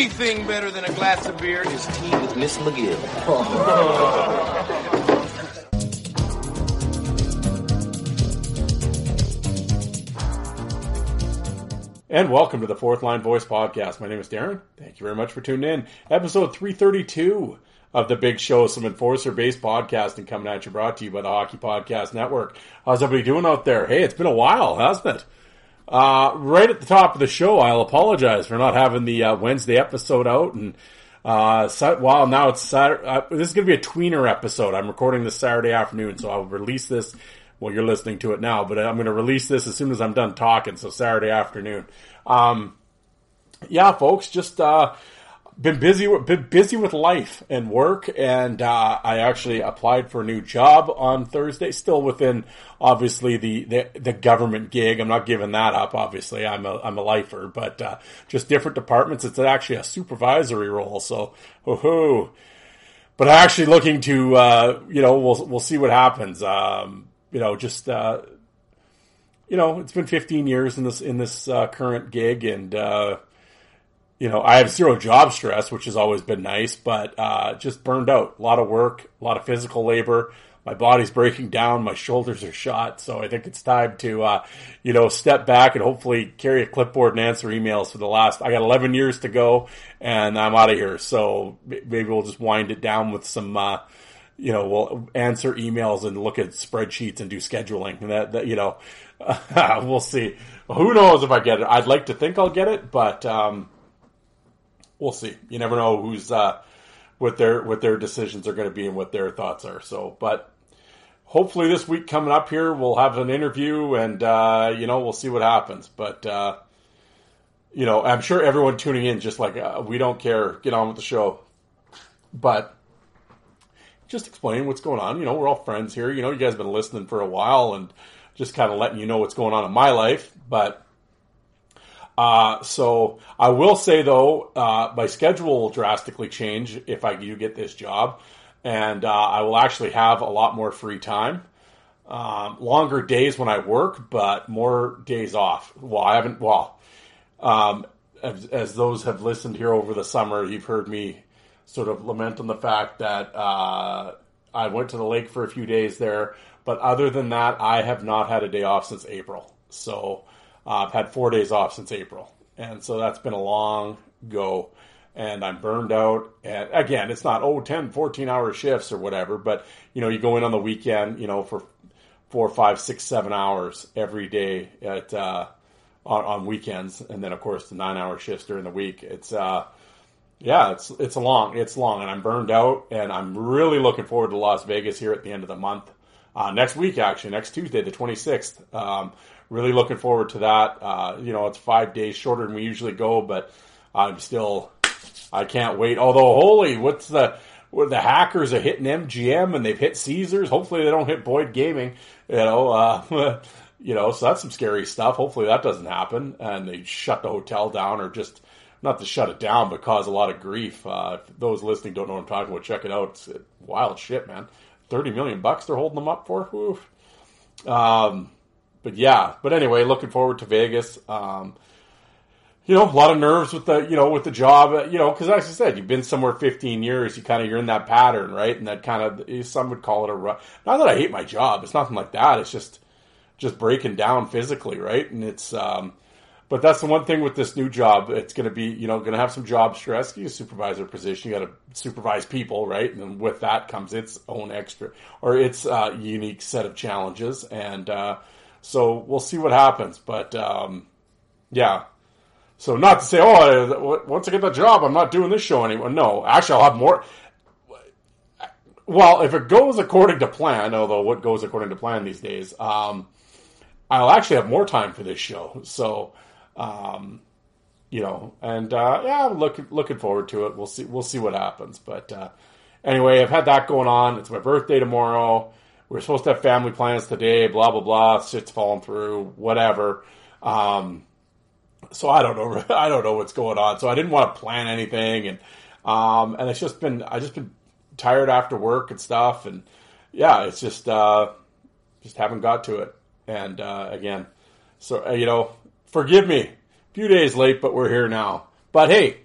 Only thing better than a glass of beer is tea with Miss McGill. And welcome to the Fourth Line Voice Podcast. My name is Darren. Thank you very much for tuning in. Episode 332 of the Big Show, some enforcer based podcasting coming at you, brought to you by the Hockey Podcast Network. How's everybody doing out there? Hey, it's been a while, hasn't it? Uh, right at the top of the show, I'll apologize for not having the uh, Wednesday episode out. And uh, now it's Saturday. Uh, this is going to be a tweener episode. I'm recording this Saturday afternoon, so I'll release this well, you're listening to it now, but I'm going to release this as soon as I'm done talking. So Saturday afternoon. Um, yeah, folks, just, uh, been busy, been busy with life and work. And, uh, I actually applied for a new job on Thursday, still within obviously the, the, the government gig. I'm not giving that up. Obviously, I'm a, I'm a lifer, but, uh, just different departments. It's actually a supervisory role. So, woohoo. But I'm actually looking to, uh, you know, we'll, we'll see what happens. Um, you know, just uh, you know, it's been 15 years in this in this uh, current gig, and uh, you know, I have zero job stress, which has always been nice, but uh, just burned out. A lot of work, a lot of physical labor. My body's breaking down. My shoulders are shot, so I think it's time to uh, you know step back and hopefully carry a clipboard and answer emails for the last. I got 11 years to go, and I'm out of here. So maybe we'll just wind it down with some uh, you know, we'll answer emails and look at spreadsheets and do scheduling. That, that you know, we'll see. Who knows if I get it? I'd like to think I'll get it, but um, we'll see. You never know who's uh, what their what their decisions are going to be and what their thoughts are. So, but hopefully this week coming up here, we'll have an interview and uh, you know we'll see what happens. But uh, you know, I'm sure everyone tuning in just like uh, we don't care. Get on with the show. But just explain what's going on. You know, we're all friends here. You know, you guys have been listening for a while and just kind of letting you know what's going on in my life. But uh, so I will say though, uh, my schedule will drastically change if I do get this job, and uh, I will actually have a lot more free time. Um, longer days when I work, but more days off. Well, I haven't. Well, um, as, as those have listened here over the summer, you've heard me sort of lament on the fact that uh, I went to the lake for a few days there, but other than that, I have not had a day off since April. So uh, I've had four days off since April, and so that's been a long go. And I'm burned out. And again, it's not, oh, 10, 14 hour shifts or whatever, but you know, you go in on the weekend, you know, for four, five, six, seven hours every day at, uh, on, on weekends. And then of course the nine hour shifts during the week. It's, uh, yeah, it's it's long. It's long, and I'm burned out, and I'm really looking forward to Las Vegas here at the end of the month. Uh, next week, actually, next Tuesday, the 26th. Um, really looking forward to that. Uh, you know, it's five days shorter than we usually go, but I'm still, I can't wait. Although, holy, what's the, what the hackers are hitting MGM and they've hit Caesars. Hopefully, they don't hit Boyd Gaming. You know, uh, you know, so that's some scary stuff. Hopefully, that doesn't happen, and they shut the hotel down or just not to shut it down, but cause a lot of grief. Uh, those listening don't know what I'm talking about, check it out. It's wild shit, man. Thirty million bucks they're holding them up for. Oof. Um, but yeah, but anyway, looking forward to Vegas. Um, you know, a lot of nerves with the, you know, with the job, you know, because as I said, you've been somewhere 15 years, you kind of, you're in that pattern, right? And that kind of, some would call it a rut. Not that I hate my job. It's nothing like that. It's just, just breaking down physically, right? And it's, um, but that's the one thing with this new job. It's going to be, you know, going to have some job stress. You a supervisor position, you got to supervise people, right? And with that comes its own extra or its uh, unique set of challenges. And uh, so we'll see what happens. But um, yeah. So not to say, oh, once I get the job, I'm not doing this show anymore. No, actually, I'll have more. Well, if it goes according to plan, although what goes according to plan these days, um, I'll actually have more time for this show. So, um, you know, and uh, yeah, looking looking forward to it. We'll see we'll see what happens. But uh, anyway, I've had that going on. It's my birthday tomorrow. We're supposed to have family plans today. Blah blah blah. Shit's falling through. Whatever. Um, so I don't know. I don't know what's going on. So I didn't want to plan anything, and um, and it's just been I just been tired after work and stuff, and yeah, it's just uh, just haven't got to it. And uh, again, so uh, you know, forgive me, a few days late, but we're here now. But hey,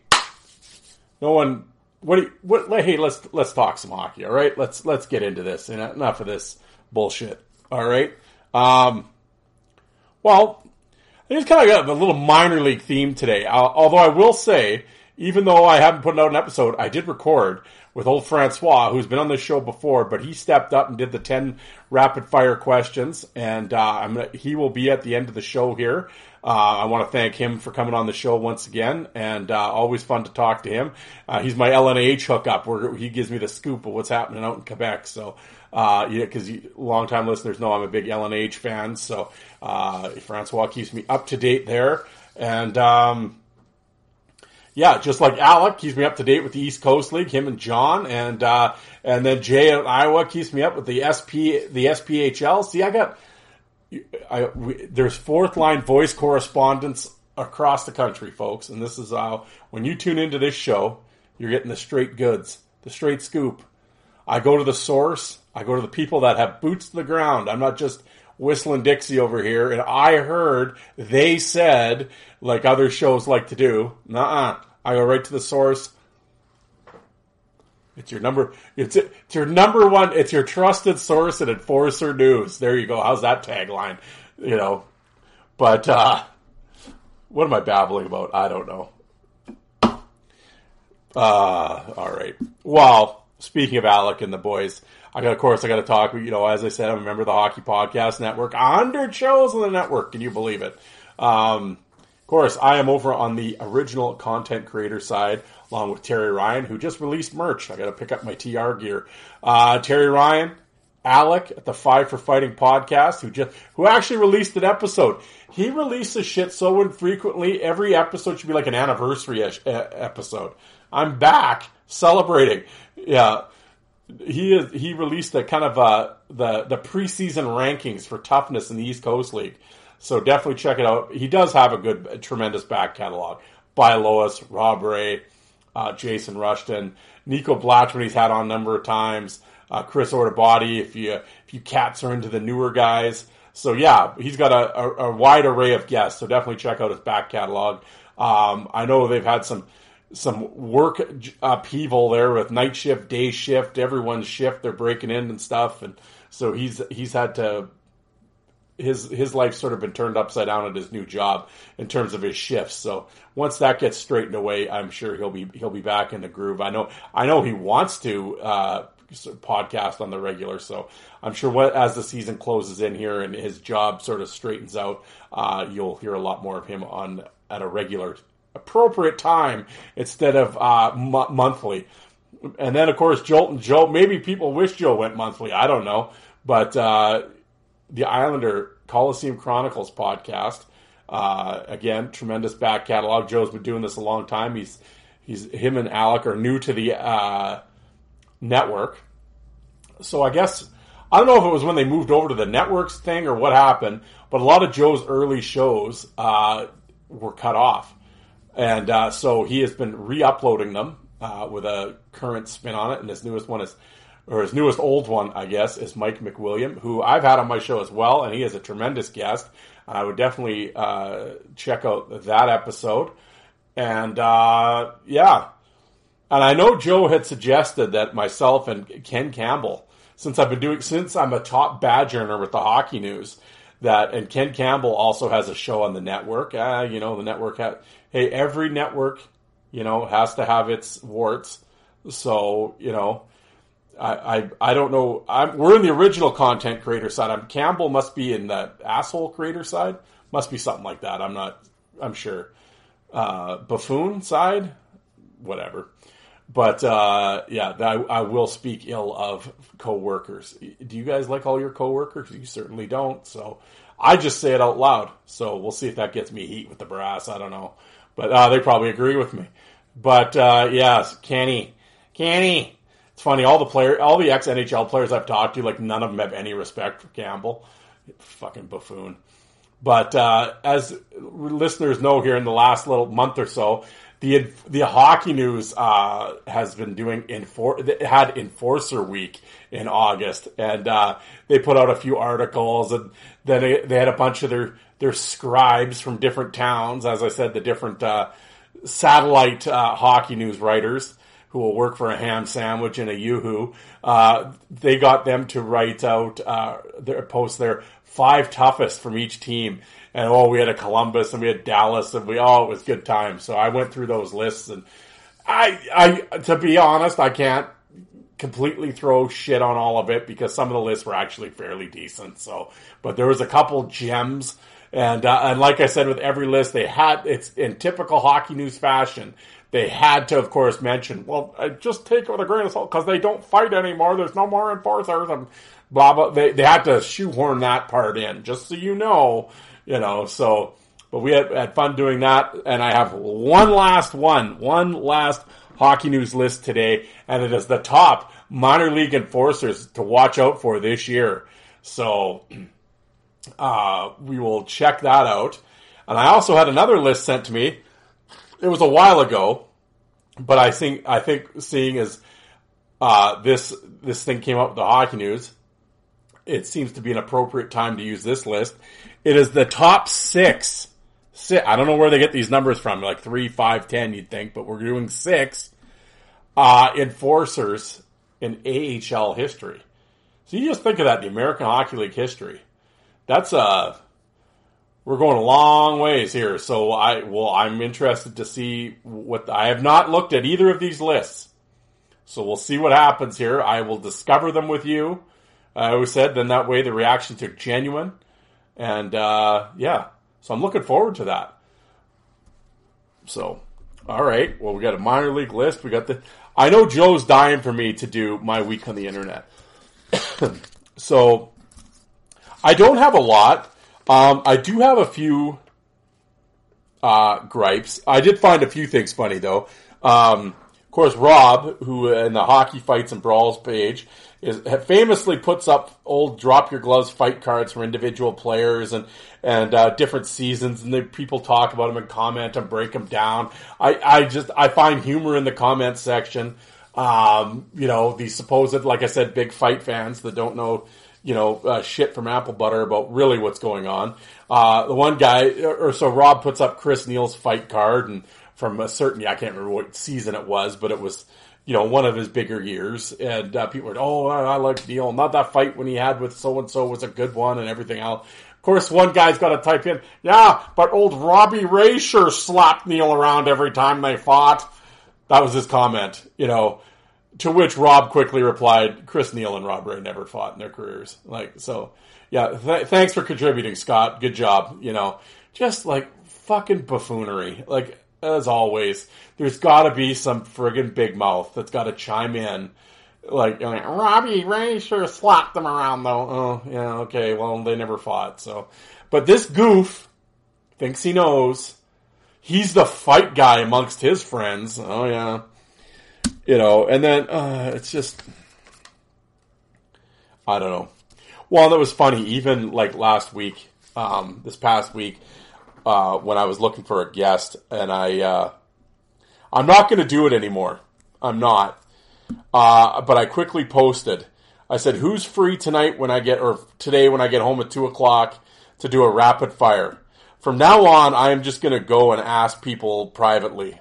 no one. What? You, what? Hey, let's let's talk some hockey. All right, let's let's get into this. Enough of this bullshit. All right. Um, well, it's kind of got a little minor league theme today. Uh, although I will say, even though I haven't put out an episode, I did record with old Francois, who's been on the show before, but he stepped up and did the 10 rapid fire questions. And uh, gonna, he will be at the end of the show here. Uh, I want to thank him for coming on the show once again, and uh, always fun to talk to him. Uh, he's my LNH hookup, where he gives me the scoop of what's happening out in Quebec. So, uh, yeah, because long-time listeners know I'm a big LNH fan. So, uh, Francois keeps me up to date there, and um, yeah, just like Alec keeps me up to date with the East Coast League, him and John, and uh, and then Jay at Iowa keeps me up with the SP the SPHL. See, I got I, we, there's fourth line voice correspondence across the country, folks, and this is how when you tune into this show, you're getting the straight goods, the straight scoop. I go to the source. I go to the people that have boots to the ground. I'm not just whistling Dixie over here, and I heard they said, like other shows like to do, nah, I go right to the source. It's your number. It's it's your number one. It's your trusted source and Enforcer News. There you go. How's that tagline? You know, but uh, what am I babbling about? I don't know. Uh, all right. Well, speaking of Alec and the boys, I got, of course, I got to talk. You know, as I said, I'm a member of the Hockey Podcast Network. hundred shows on the network. Can you believe it? Um, of course, I am over on the original content creator side, along with Terry Ryan, who just released merch. I got to pick up my TR gear. Uh, Terry Ryan, Alec at the Five for Fighting podcast, who just who actually released an episode. He releases shit so infrequently. Every episode should be like an anniversary episode. I'm back celebrating. Yeah he is he released the kind of uh, the the preseason rankings for toughness in the East Coast League. So definitely check it out. He does have a good, a tremendous back catalog. By Lois, Rob Ray, uh, Jason Rushton, Nico Blatchman. He's had on a number of times. Uh, Chris Ortobody. If you if you cats are into the newer guys, so yeah, he's got a, a, a wide array of guests. So definitely check out his back catalog. Um, I know they've had some some work upheaval there with night shift, day shift, everyone's shift. They're breaking in and stuff, and so he's he's had to his his life's sort of been turned upside down at his new job in terms of his shifts. So once that gets straightened away, I'm sure he'll be he'll be back in the groove. I know I know he wants to uh, podcast on the regular. So I'm sure what, as the season closes in here and his job sort of straightens out, uh, you'll hear a lot more of him on at a regular appropriate time instead of uh, m- monthly. And then, of course, Jolt and Joe. Maybe people wish Joe went monthly. I don't know. But uh, the Islander Coliseum Chronicles podcast, uh, again, tremendous back catalog. Joe's been doing this a long time. He's he's him and Alec are new to the uh, network. So I guess I don't know if it was when they moved over to the networks thing or what happened, but a lot of Joe's early shows uh, were cut off. And uh, so he has been re-uploading them uh, with a current spin on it, and his newest one is, or his newest old one, I guess, is Mike McWilliam, who I've had on my show as well, and he is a tremendous guest. I would definitely uh, check out that episode. And uh, yeah, and I know Joe had suggested that myself and Ken Campbell, since I've been doing, since I'm a top badge earner with the hockey news, that and Ken Campbell also has a show on the network. Uh, you know, the network had hey, every network, you know, has to have its warts. So, you know, I, I, I don't know. I'm, we're in the original content creator side. I'm Campbell must be in the asshole creator side. Must be something like that. I'm not. I'm sure. Uh, buffoon side, whatever. But uh, yeah, I, I will speak ill of coworkers. Do you guys like all your coworkers? You certainly don't. So I just say it out loud. So we'll see if that gets me heat with the brass. I don't know, but uh, they probably agree with me. But uh, yes, Kenny, Kenny. It's funny. All the player, all the ex NHL players I've talked to, like none of them have any respect for Campbell. Fucking buffoon. But uh, as listeners know, here in the last little month or so, the the hockey news uh, has been doing enfor- had enforcer week in August, and uh, they put out a few articles, and then they, they, had a bunch of their their scribes from different towns. As I said, the different uh, satellite uh, hockey news writers who will work for a ham sandwich and a yoo-hoo. Uh, they got them to write out uh, their post their five toughest from each team and oh, we had a Columbus and we had Dallas and we oh, it was good times. So I went through those lists and I, I, to be honest, I can't completely throw shit on all of it because some of the lists were actually fairly decent. So, but there was a couple gems. And, uh, and like I said, with every list, they had, it's in typical hockey news fashion. They had to, of course, mention, well, I just take it with a grain of salt because they don't fight anymore. There's no more enforcers and blah, blah. They, they had to shoehorn that part in just so you know you know, so, but we had, had fun doing that. And I have one last one, one last hockey news list today, and it is the top minor league enforcers to watch out for this year. So, uh, we will check that out. And I also had another list sent to me. It was a while ago, but I think I think seeing as uh, this this thing came up with the hockey news, it seems to be an appropriate time to use this list. It is the top six. I don't know where they get these numbers from, like three, five, ten, you'd think, but we're doing six uh, enforcers in AHL history. So you just think of that, the American Hockey League history. That's a uh, we're going a long ways here. So I well, I'm interested to see what I have not looked at either of these lists. So we'll see what happens here. I will discover them with you. I always said then that way the reactions are genuine. And uh, yeah, so I'm looking forward to that. So, all right. Well, we got a minor league list. We got the. I know Joe's dying for me to do my week on the internet. so, I don't have a lot. Um, I do have a few uh, gripes. I did find a few things funny though. Um, of course, Rob, who in the hockey fights and brawls page, is famously puts up old drop your gloves fight cards for individual players and and uh, different seasons, and then people talk about them and comment and break them down. I I just I find humor in the comment section. Um, you know, these supposed, like I said, big fight fans that don't know, you know, uh, shit from apple butter about really what's going on. Uh, the one guy, or so Rob puts up Chris Neil's fight card and from a certain, I can't remember what season it was, but it was, you know, one of his bigger years. And uh, people were, oh, I, I like Neil. Not that fight when he had with so and so was a good one and everything else. Of course, one guy's got to type in, yeah, but old Robbie Ray sure slapped Neil around every time they fought. That was his comment, you know. To which Rob quickly replied, Chris Neil and Rob Ray never fought in their careers. Like, so, yeah, th- thanks for contributing, Scott. Good job. You know, just like fucking buffoonery. Like, as always, there's got to be some friggin' big mouth that's got to chime in. Like, like, Robbie Ray sure slapped them around though. Oh, yeah, okay, well, they never fought, so. But this goof thinks he knows. He's the fight guy amongst his friends. Oh, yeah. You know, and then, uh, it's just. I don't know. Well, that was funny. Even like last week, um, this past week, uh, when I was looking for a guest, and I uh, I'm not going to do it anymore. I'm not. Uh, but I quickly posted. I said, "Who's free tonight when I get or today when I get home at two o'clock to do a rapid fire?" From now on, I am just going to go and ask people privately,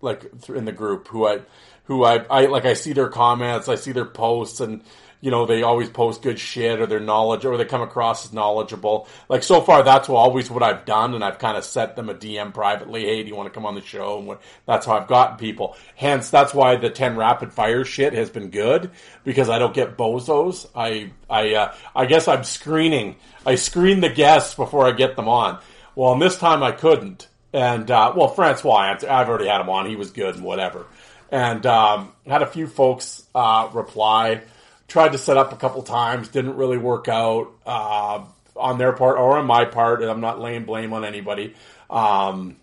like in the group, who I who I, I like. I see their comments, I see their posts, and you know, they always post good shit or their knowledge or they come across as knowledgeable. Like so far, that's always what I've done, and I've kind of sent them a DM privately. Hey, do you want to come on the show? And what, that's how I've gotten people. Hence, that's why the ten rapid fire shit has been good because I don't get bozos. I I uh, I guess I'm screening. I screen the guests before I get them on. Well, and this time I couldn't. And uh, well, Francois, I've already had him on. He was good and whatever. And um, had a few folks uh, reply tried to set up a couple times, didn't really work out. Uh, on their part or on my part, and I'm not laying blame on anybody. Um,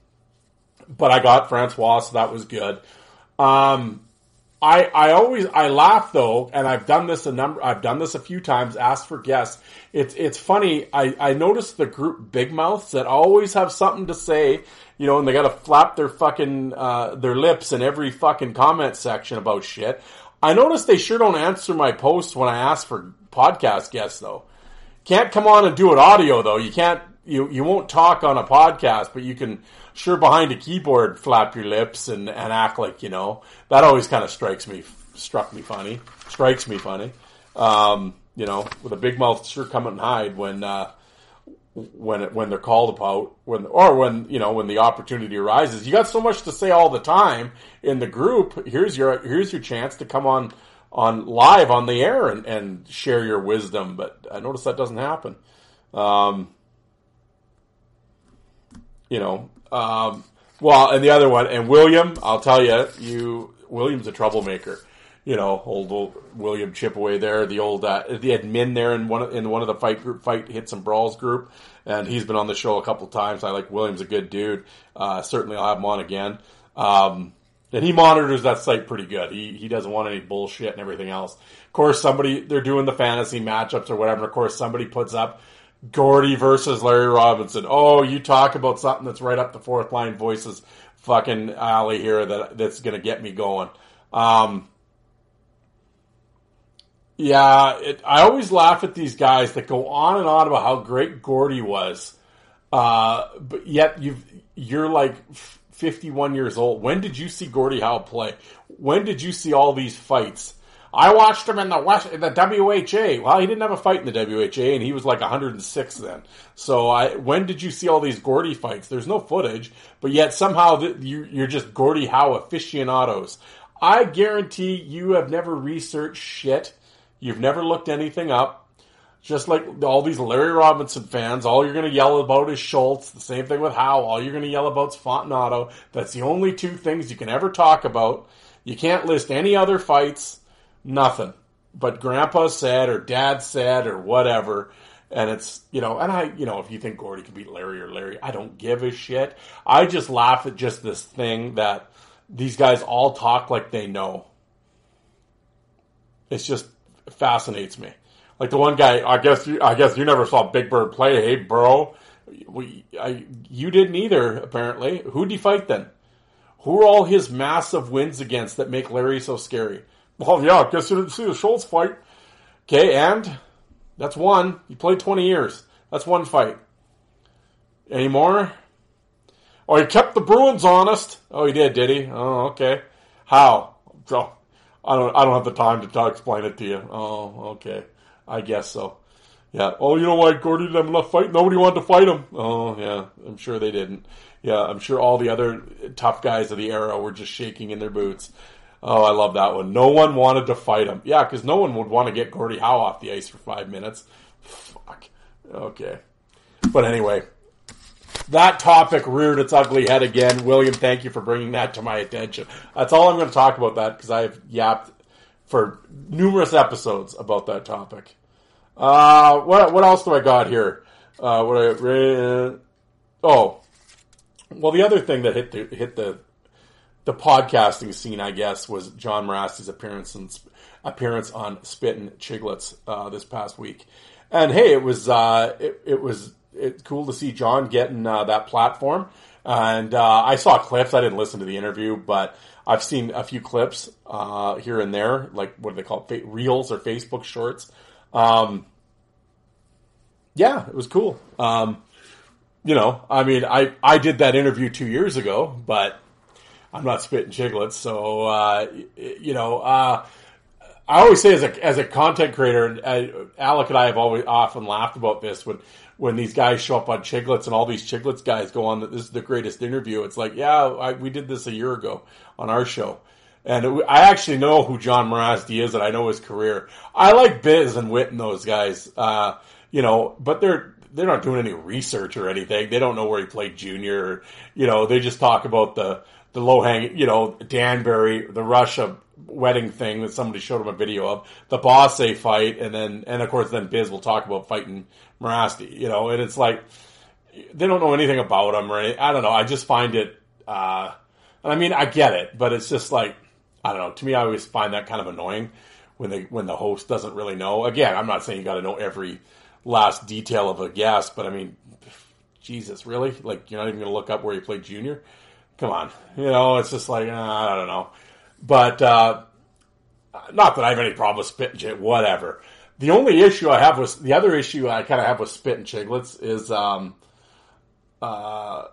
but I got Francois, so that was good. Um, I I always I laugh though, and I've done this a number. I've done this a few times. Asked for guests. It's it's funny. I I noticed the group big mouths that always have something to say. You know, and they got to flap their fucking uh, their lips in every fucking comment section about shit. I notice they sure don't answer my posts when I ask for podcast guests though. Can't come on and do it audio though. You can't. You you won't talk on a podcast, but you can sure behind a keyboard flap your lips and, and act like you know. That always kind of strikes me struck me funny strikes me funny. Um, you know with a big mouth sure come and hide when uh, when it, when they're called about when or when you know when the opportunity arises. You got so much to say all the time in the group. Here's your here's your chance to come on on live on the air and, and share your wisdom but I notice that doesn't happen. Um, you know um, well, and the other one, and William, I'll tell you, you William's a troublemaker. You know, old, old William Chipaway there, the old uh, the admin there in one of, in one of the fight group fight hits and brawls group, and he's been on the show a couple times. I like William's a good dude. Uh, certainly, I'll have him on again. Um, and he monitors that site pretty good. He he doesn't want any bullshit and everything else. Of course, somebody they're doing the fantasy matchups or whatever. Of course, somebody puts up Gordie versus Larry Robinson. Oh, you talk about something that's right up the fourth line voices fucking alley here that that's to get me going. Um, yeah, it, I always laugh at these guys that go on and on about how great Gordie was, uh, but yet you've you're like 51 years old. When did you see Gordie Howe play? When did you see all these fights? I watched him in the West, in the WHA. Well, he didn't have a fight in the WHA, and he was like 106 then. So, I when did you see all these Gordie fights? There's no footage, but yet somehow you, you're just Gordie Howe aficionados. I guarantee you have never researched shit. You've never looked anything up. Just like all these Larry Robinson fans, all you're going to yell about is Schultz. The same thing with Howe. All you're going to yell about is Fontinato. That's the only two things you can ever talk about. You can't list any other fights Nothing. But grandpa said or dad said or whatever. And it's, you know, and I, you know, if you think Gordie can beat Larry or Larry, I don't give a shit. I just laugh at just this thing that these guys all talk like they know. It's just it fascinates me. Like the one guy, I guess you, I guess you never saw Big Bird play. Hey, bro, we, I, you didn't either. Apparently, who'd he fight then? Who are all his massive wins against that make Larry so scary? Well, yeah, I guess you didn't see the Schultz fight. Okay, and that's one. You played 20 years. That's one fight. Any more? Oh, he kept the Bruins honest. Oh, he did, did he? Oh, okay. How? So, I don't. I don't have the time to talk, explain it to you. Oh, okay. I guess so. Yeah. Oh, you know why Gordie didn't have enough fight? Nobody wanted to fight him. Oh, yeah. I'm sure they didn't. Yeah, I'm sure all the other tough guys of the era were just shaking in their boots. Oh, I love that one. No one wanted to fight him. Yeah, because no one would want to get Gordie Howe off the ice for five minutes. Fuck. Okay. But anyway, that topic reared its ugly head again. William, thank you for bringing that to my attention. That's all I'm going to talk about that because I've yapped for numerous episodes about that topic. Uh, what what else do I got here? Uh, what I uh, oh, well, the other thing that hit the hit the the podcasting scene, I guess, was John Mirasty's appearance and appearance on Spittin' Chiclets uh, this past week. And hey, it was uh, it, it, was it's cool to see John getting uh, that platform. And uh, I saw clips. I didn't listen to the interview, but I've seen a few clips uh, here and there, like what do they call it, reels or Facebook shorts. Um, yeah, it was cool. Um, you know, I mean, I I did that interview two years ago, but I'm not spitting Chiclets. So, uh, you know, uh, I always say as a, as a content creator, uh, Alec and I have always often laughed about this when, when these guys show up on Chiclets and all these Chiclets guys go on, that this is the greatest interview. It's like, yeah, I, we did this a year ago on our show. And it, I actually know who John Mirasty is and I know his career. I like Biz and Whit and those guys, uh, you know, but they're, they're not doing any research or anything. They don't know where he played junior. Or, you know, they just talk about the, the low hanging, you know, Danbury, the Russia wedding thing that somebody showed him a video of the boss a fight, and then and of course then Biz will talk about fighting Mirasty, you know, and it's like they don't know anything about him or. I don't know. I just find it. Uh, I mean, I get it, but it's just like I don't know. To me, I always find that kind of annoying when they when the host doesn't really know. Again, I'm not saying you got to know every last detail of a guest, but I mean, Jesus, really? Like you're not even going to look up where he played junior? Come on, you know, it's just like uh, I don't know. But uh, not that I have any problem with spit and chig, whatever. The only issue I have with the other issue I kind of have with spit and Chiclets is um, uh,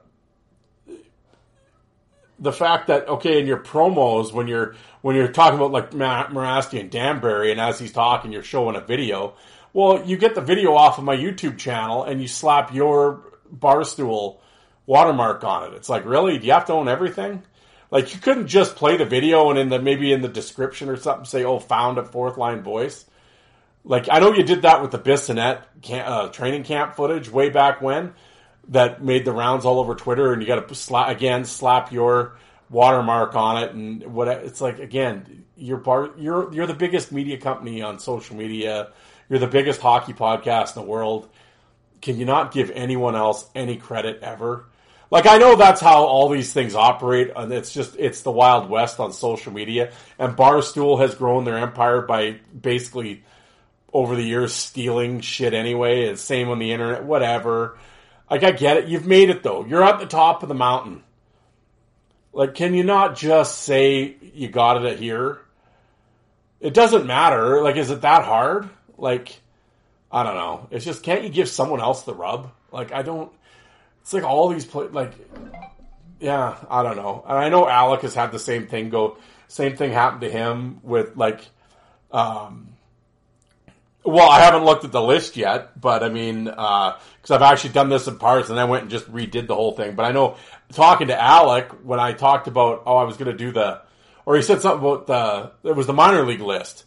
the fact that okay in your promos when you're when you're talking about like Matt and Danbury and as he's talking you're showing a video well you get the video off of my YouTube channel and you slap your bar barstool watermark on it it's like really do you have to own everything like you couldn't just play the video and in the maybe in the description or something say oh found at fourth line voice like I know you did that with the Bissonnette uh, training camp footage way back when that made the rounds all over Twitter, and you got to slap again, slap your watermark on it, and what it's like again. You're part. You're you're the biggest media company on social media. You're the biggest hockey podcast in the world. Can you not give anyone else any credit ever? Like I know that's how all these things operate, and it's just it's the wild west on social media. And Barstool has grown their empire by basically over the years stealing shit anyway. It's same on the internet, whatever. Like I get it. You've made it though. You're at the top of the mountain. Like, can you not just say you got it here? It doesn't matter. Like, is it that hard? Like, I don't know. It's just can't you give someone else the rub? Like, I don't. It's like all these play like, yeah, I don't know. And I know Alec has had the same thing go. Same thing happened to him with like, um, well, I haven't looked at the list yet, but I mean, because uh, I've actually done this in parts, and I went and just redid the whole thing. But I know talking to Alec when I talked about, oh, I was going to do the, or he said something about the, it was the minor league list,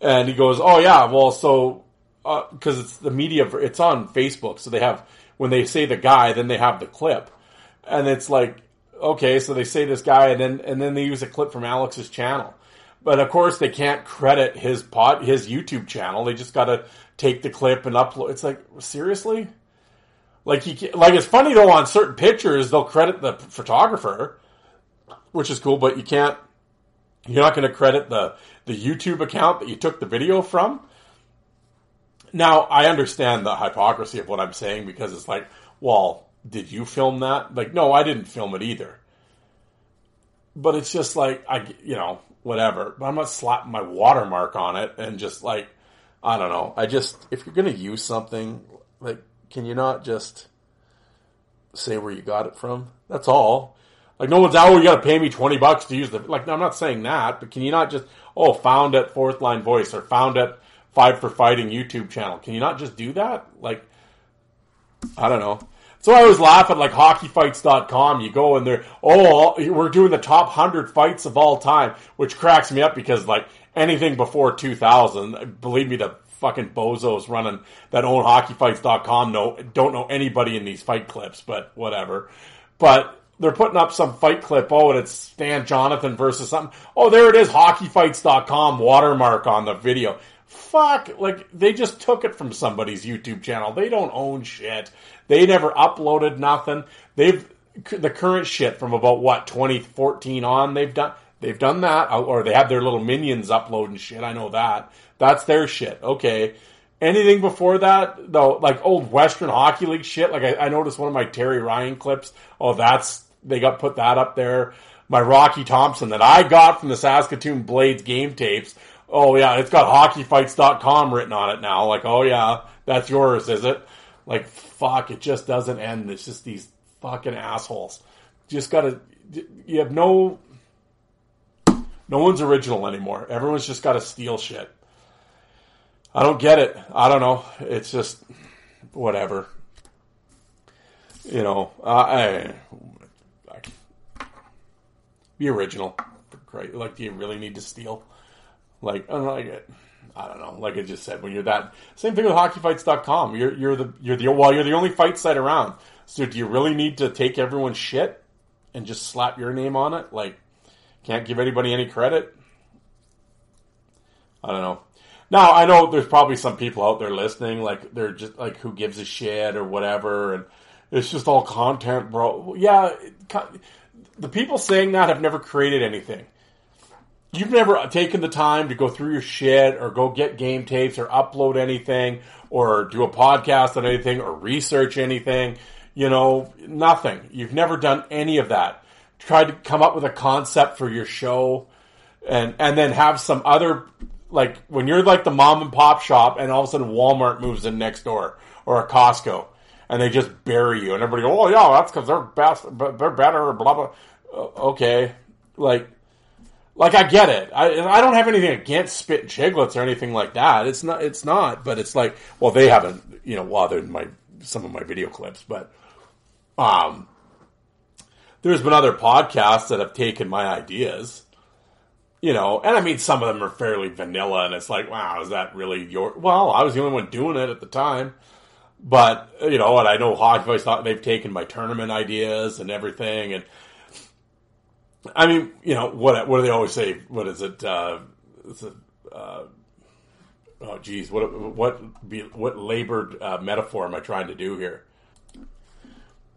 and he goes, oh yeah, well, so because uh, it's the media, it's on Facebook, so they have when they say the guy, then they have the clip, and it's like, okay, so they say this guy, and then and then they use a clip from Alex's channel. But of course, they can't credit his pot, his YouTube channel. They just got to take the clip and upload. It's like seriously, like he, like it's funny though. On certain pictures, they'll credit the photographer, which is cool. But you can't. You're not going to credit the the YouTube account that you took the video from. Now, I understand the hypocrisy of what I'm saying because it's like, well, did you film that? Like, no, I didn't film it either. But it's just like I, you know, whatever. But I'm not slapping my watermark on it and just like, I don't know. I just, if you're to use something, like, can you not just say where you got it from? That's all. Like, no one's, out. oh, you got to pay me 20 bucks to use the, like, I'm not saying that, but can you not just, oh, found at Fourth Line Voice or found at Five for Fighting YouTube channel? Can you not just do that? Like, I don't know. So I always laugh at like hockeyfights.com. You go and they're, oh, we're doing the top 100 fights of all time, which cracks me up because like anything before 2000, believe me, the fucking bozos running that own hockeyfights.com know, don't know anybody in these fight clips, but whatever. But they're putting up some fight clip. Oh, and it's Stan Jonathan versus something. Oh, there it is. Hockeyfights.com watermark on the video. Fuck. Like, they just took it from somebody's YouTube channel. They don't own shit. They never uploaded nothing. They've the current shit from about what 2014 on. They've done they've done that, uh, or they have their little minions uploading shit. I know that. That's their shit. Okay. Anything before that, though, like old Western Hockey League shit. Like I, I noticed one of my Terry Ryan clips. Oh, that's they got put that up there. My Rocky Thompson that I got from the Saskatoon Blades game tapes. Oh yeah, it's got hockeyfights.com written on it now. Like, oh yeah, that's yours, is it? Like, fuck, it just doesn't end. It's just these fucking assholes. Just gotta, you have no, no one's original anymore. Everyone's just gotta steal shit. I don't get it. I don't know. It's just, whatever. You know, I, I, be original. Great. Like, do you really need to steal? Like, I don't like it. I don't know. Like I just said, when you're that same thing with hockeyfights.com. You're you're the you're the well, you're the only fight site around. So do you really need to take everyone's shit and just slap your name on it? Like can't give anybody any credit? I don't know. Now I know there's probably some people out there listening, like they're just like who gives a shit or whatever, and it's just all content, bro. Yeah, the people saying that have never created anything. You've never taken the time to go through your shit or go get game tapes or upload anything or do a podcast on anything or research anything. You know, nothing. You've never done any of that. Tried to come up with a concept for your show and and then have some other like when you're like the mom and pop shop and all of a sudden Walmart moves in next door or a Costco and they just bury you and everybody go, oh yeah, that's because they're best, they're better, blah blah. Okay, like, like I get it. I I don't have anything against spit Chiclets or anything like that. It's not. It's not. But it's like, well, they haven't, you know, well, my some of my video clips, but um, there's been other podcasts that have taken my ideas you know, and I mean, some of them are fairly vanilla, and it's like, wow, is that really your? Well, I was the only one doing it at the time, but you know, and I know Hockey Voice thought they've taken my tournament ideas and everything, and I mean, you know, what what do they always say? What is it? Uh, it's a, uh, oh, geez, what what what labored uh, metaphor am I trying to do here?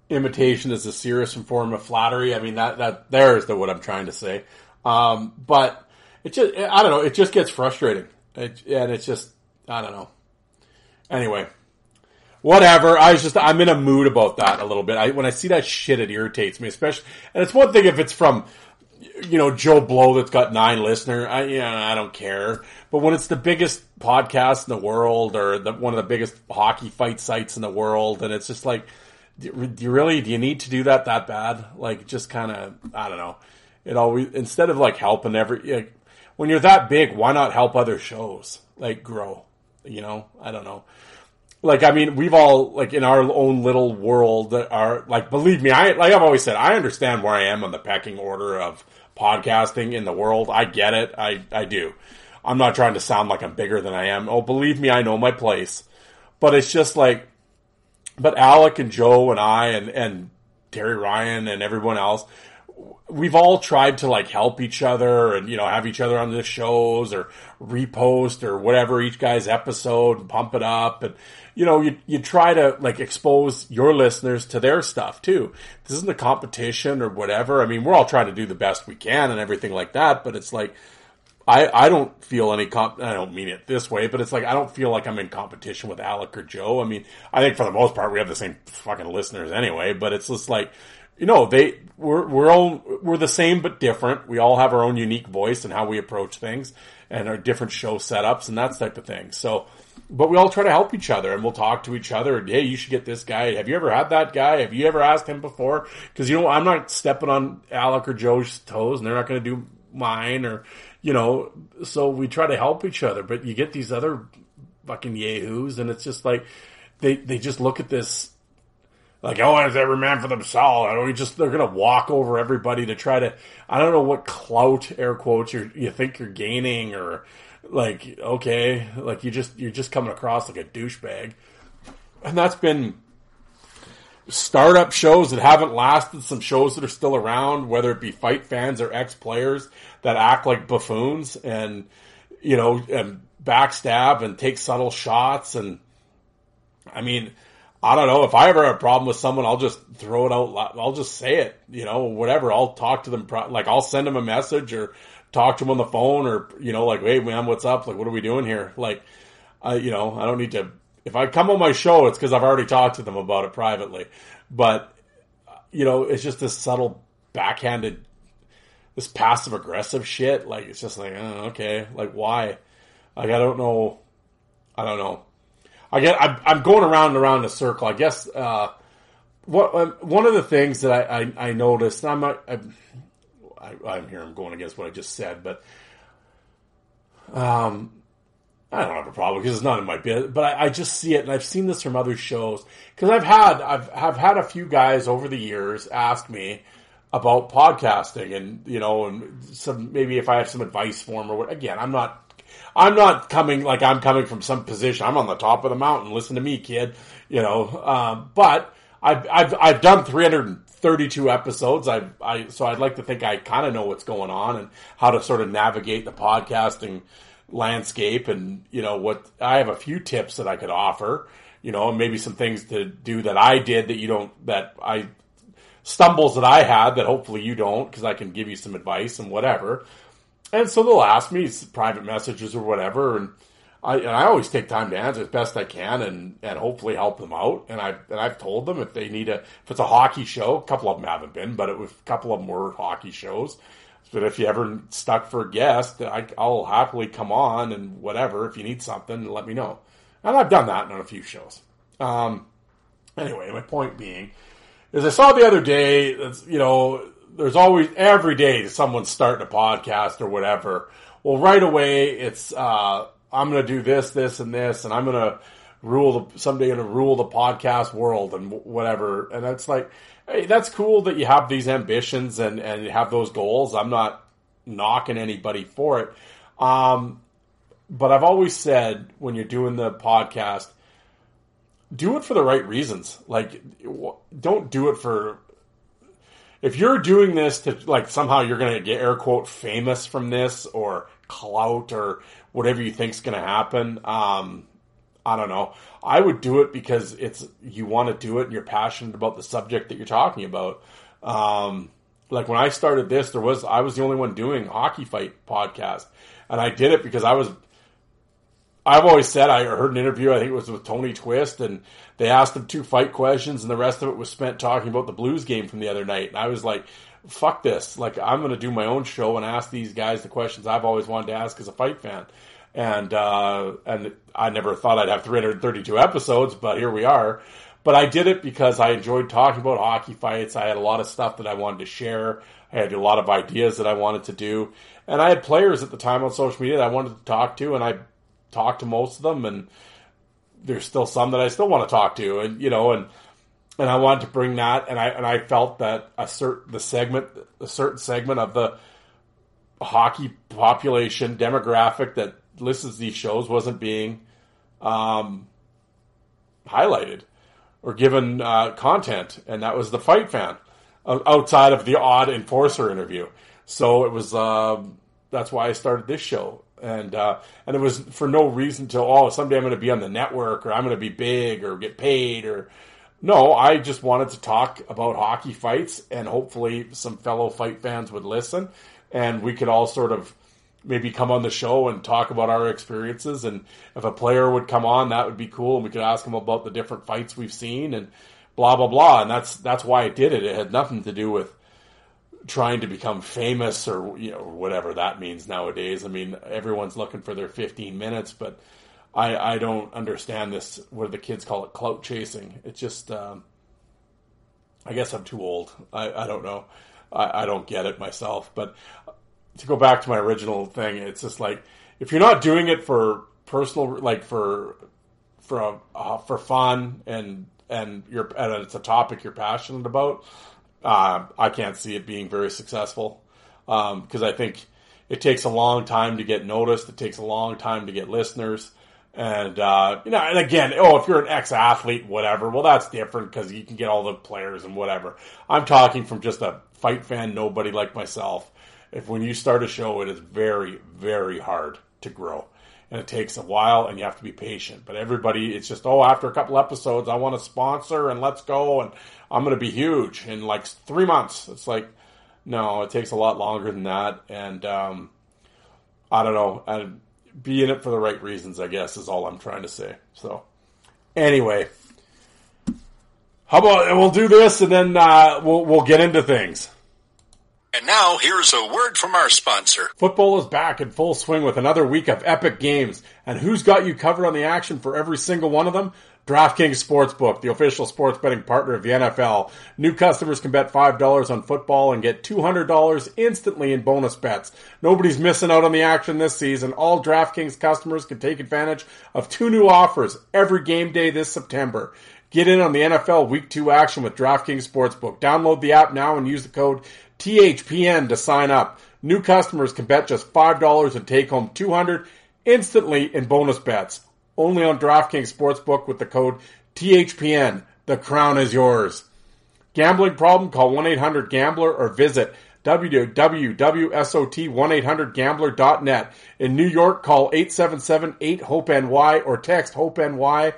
Imitation is a serious form of flattery. I mean, that that there is the what I'm trying to say. Um, but it just, I don't know, it just gets frustrating. It, and it's just, I don't know. Anyway, whatever. I was just, I'm in a mood about that a little bit. I, when I see that shit, it irritates me, especially, and it's one thing if it's from, you know, Joe Blow that's got nine listeners. I, yeah, I don't care. But when it's the biggest podcast in the world or the, one of the biggest hockey fight sites in the world, and it's just like, do you really, do you need to do that that bad? Like, just kind of, I don't know it always instead of like helping every like, when you're that big, why not help other shows like grow? You know, I don't know. Like I mean, we've all like in our own little world are like believe me, I like I've always said, I understand where I am on the pecking order of podcasting in the world. I get it. I I do. I'm not trying to sound like I'm bigger than I am. Oh, believe me, I know my place. But it's just like but Alec and Joe and I and and Terry Ryan and everyone else, we've all tried to like help each other and you know have each other on the shows or repost or whatever each guy's episode and pump it up and you know you you try to like expose your listeners to their stuff too this isn't a competition or whatever i mean we're all trying to do the best we can and everything like that but it's like I, I don't feel any comp. I don't mean it this way, but it's like I don't feel like I'm in competition with Alec or Joe. I mean, I think for the most part we have the same fucking listeners anyway. But it's just like you know, they we're we're all we're the same but different. We all have our own unique voice and how we approach things and our different show setups and that type of thing. So, but we all try to help each other and we'll talk to each other. And, hey, you should get this guy. Have you ever had that guy? Have you ever asked him before? Because you know, I'm not stepping on Alec or Joe's toes, and they're not going to do mine or you know. So we try to help each other. But you get these other fucking yahoos, and it's just like they they just look at this like, oh, is every man for themselves? And don't just they're gonna walk over everybody to try to. I don't know what clout air quotes you you think you're gaining or like okay, like you just you're just coming across like a douchebag, and that's been startup shows that haven't lasted, some shows that are still around, whether it be fight fans or ex players that act like buffoons and you know and backstab and take subtle shots and I mean I don't know if I ever have a problem with someone, I'll just throw it out. I'll just say it, you know, whatever. I'll talk to them. Like I'll send them a message or talk to them on the phone or, you know, like, Hey man, what's up? Like, what are we doing here? Like, I, you know, I don't need to, if I come on my show, it's because I've already talked to them about it privately. But, you know, it's just this subtle backhanded, this passive aggressive shit. Like, it's just like, oh, okay, like why? Like, I don't know. I don't know. I get I'm, I'm going around and around a circle. I guess uh, what um, one of the things that I, I, I noticed. I'm I'm, I, am here. I'm going against what I just said, but um, I don't have a problem because it's not in my bit. But I, I, just see it, and I've seen this from other shows because I've had I've have had a few guys over the years ask me about podcasting, and you know, and some maybe if I have some advice for them or what. Again, I'm not I'm not coming like I'm coming from some position. I'm on the top of the mountain. Listen to me, kid. You know, um, but I've, I've, I've done 332 episodes. I, I, so I'd like to think I kind of know what's going on and how to sort of navigate the podcasting landscape and you know what I have a few tips that I could offer, you know, maybe some things to do that I did that you don't that I stumbles that I had that hopefully you don't because I can give you some advice and whatever. And so they'll ask me private messages or whatever, and I and I always take time to answer as best I can and and hopefully help them out. And I and I've told them if they need a if it's a hockey show, a couple of them haven't been, but it was a couple of them were hockey shows. But if you ever stuck for a guest, I, I'll happily come on and whatever. If you need something, let me know. And I've done that on a few shows. Um, anyway, my point being is I saw the other day, you know, there's always every day someone's starting a podcast or whatever. Well, right away it's uh, I'm going to do this, this, and this, and I'm going to rule the someday going to rule the podcast world and whatever. And it's like, hey, that's cool that you have these ambitions and and you have those goals. I'm not knocking anybody for it. Um, but I've always said when you're doing the podcast, do it for the right reasons. Like, don't do it for. If you're doing this to like somehow you're going to get air quote famous from this or clout or whatever you think's going to happen. Um, I don't know. I would do it because it's you want to do it and you're passionate about the subject that you're talking about. Um, like when I started this, there was I was the only one doing hockey fight podcast, and I did it because I was I've always said I heard an interview. I think it was with Tony Twist, and they asked him two fight questions, and the rest of it was spent talking about the Blues game from the other night. And I was like, "Fuck this! Like I'm going to do my own show and ask these guys the questions I've always wanted to ask as a fight fan." And uh, and I never thought I'd have 332 episodes, but here we are. But I did it because I enjoyed talking about hockey fights. I had a lot of stuff that I wanted to share. I had a lot of ideas that I wanted to do, and I had players at the time on social media that I wanted to talk to, and I talked to most of them, and there's still some that I still want to talk to, and you know, and and I wanted to bring that, and I and I felt that a certain the segment, a certain segment of the hockey population demographic that listens to these shows wasn't being um, highlighted or given uh, content, and that was the fight fan outside of the odd enforcer interview. So it was. Uh, that's why I started this show and uh, and it was for no reason to oh someday I'm going to be on the network or I'm going to be big or get paid or no I just wanted to talk about hockey fights and hopefully some fellow fight fans would listen and we could all sort of maybe come on the show and talk about our experiences and if a player would come on that would be cool and we could ask him about the different fights we've seen and blah blah blah. And that's that's why I did it. It had nothing to do with trying to become famous or you know whatever that means nowadays. I mean, everyone's looking for their 15 minutes, but I I don't understand this. What the kids call it, clout chasing. It's just, um, I guess I'm too old. I I don't know. I, I don't get it myself. But to go back to my original thing, it's just like if you're not doing it for personal, like for for uh, for fun and and you're and it's a topic you're passionate about uh, I can't see it being very successful because um, I think it takes a long time to get noticed. It takes a long time to get listeners. And, uh, you know, and again, oh, if you're an ex athlete, whatever, well, that's different because you can get all the players and whatever. I'm talking from just a fight fan, nobody like myself. If when you start a show, it is very, very hard to grow and it takes a while and you have to be patient. But everybody, it's just, oh, after a couple episodes, I want a sponsor and let's go and I'm going to be huge in like three months. It's like, no, it takes a lot longer than that. And, um, I don't know. I'd be in it for the right reasons, I guess, is all I'm trying to say. So, anyway, how about we'll do this and then uh, we'll we'll get into things. And now, here's a word from our sponsor. Football is back in full swing with another week of epic games. And who's got you covered on the action for every single one of them? DraftKings Sportsbook, the official sports betting partner of the NFL. New customers can bet $5 on football and get $200 instantly in bonus bets. Nobody's missing out on the action this season. All DraftKings customers can take advantage of two new offers every game day this September. Get in on the NFL Week 2 action with DraftKings Sportsbook. Download the app now and use the code THPN to sign up. New customers can bet just $5 and take home 200 instantly in bonus bets. Only on DraftKings Sportsbook with the code THPN. The crown is yours. Gambling problem? Call 1-800-GAMBLER or visit www.sot1800gambler.net. In New York, call 877-8-HOPE-NY or text HOPE-NY.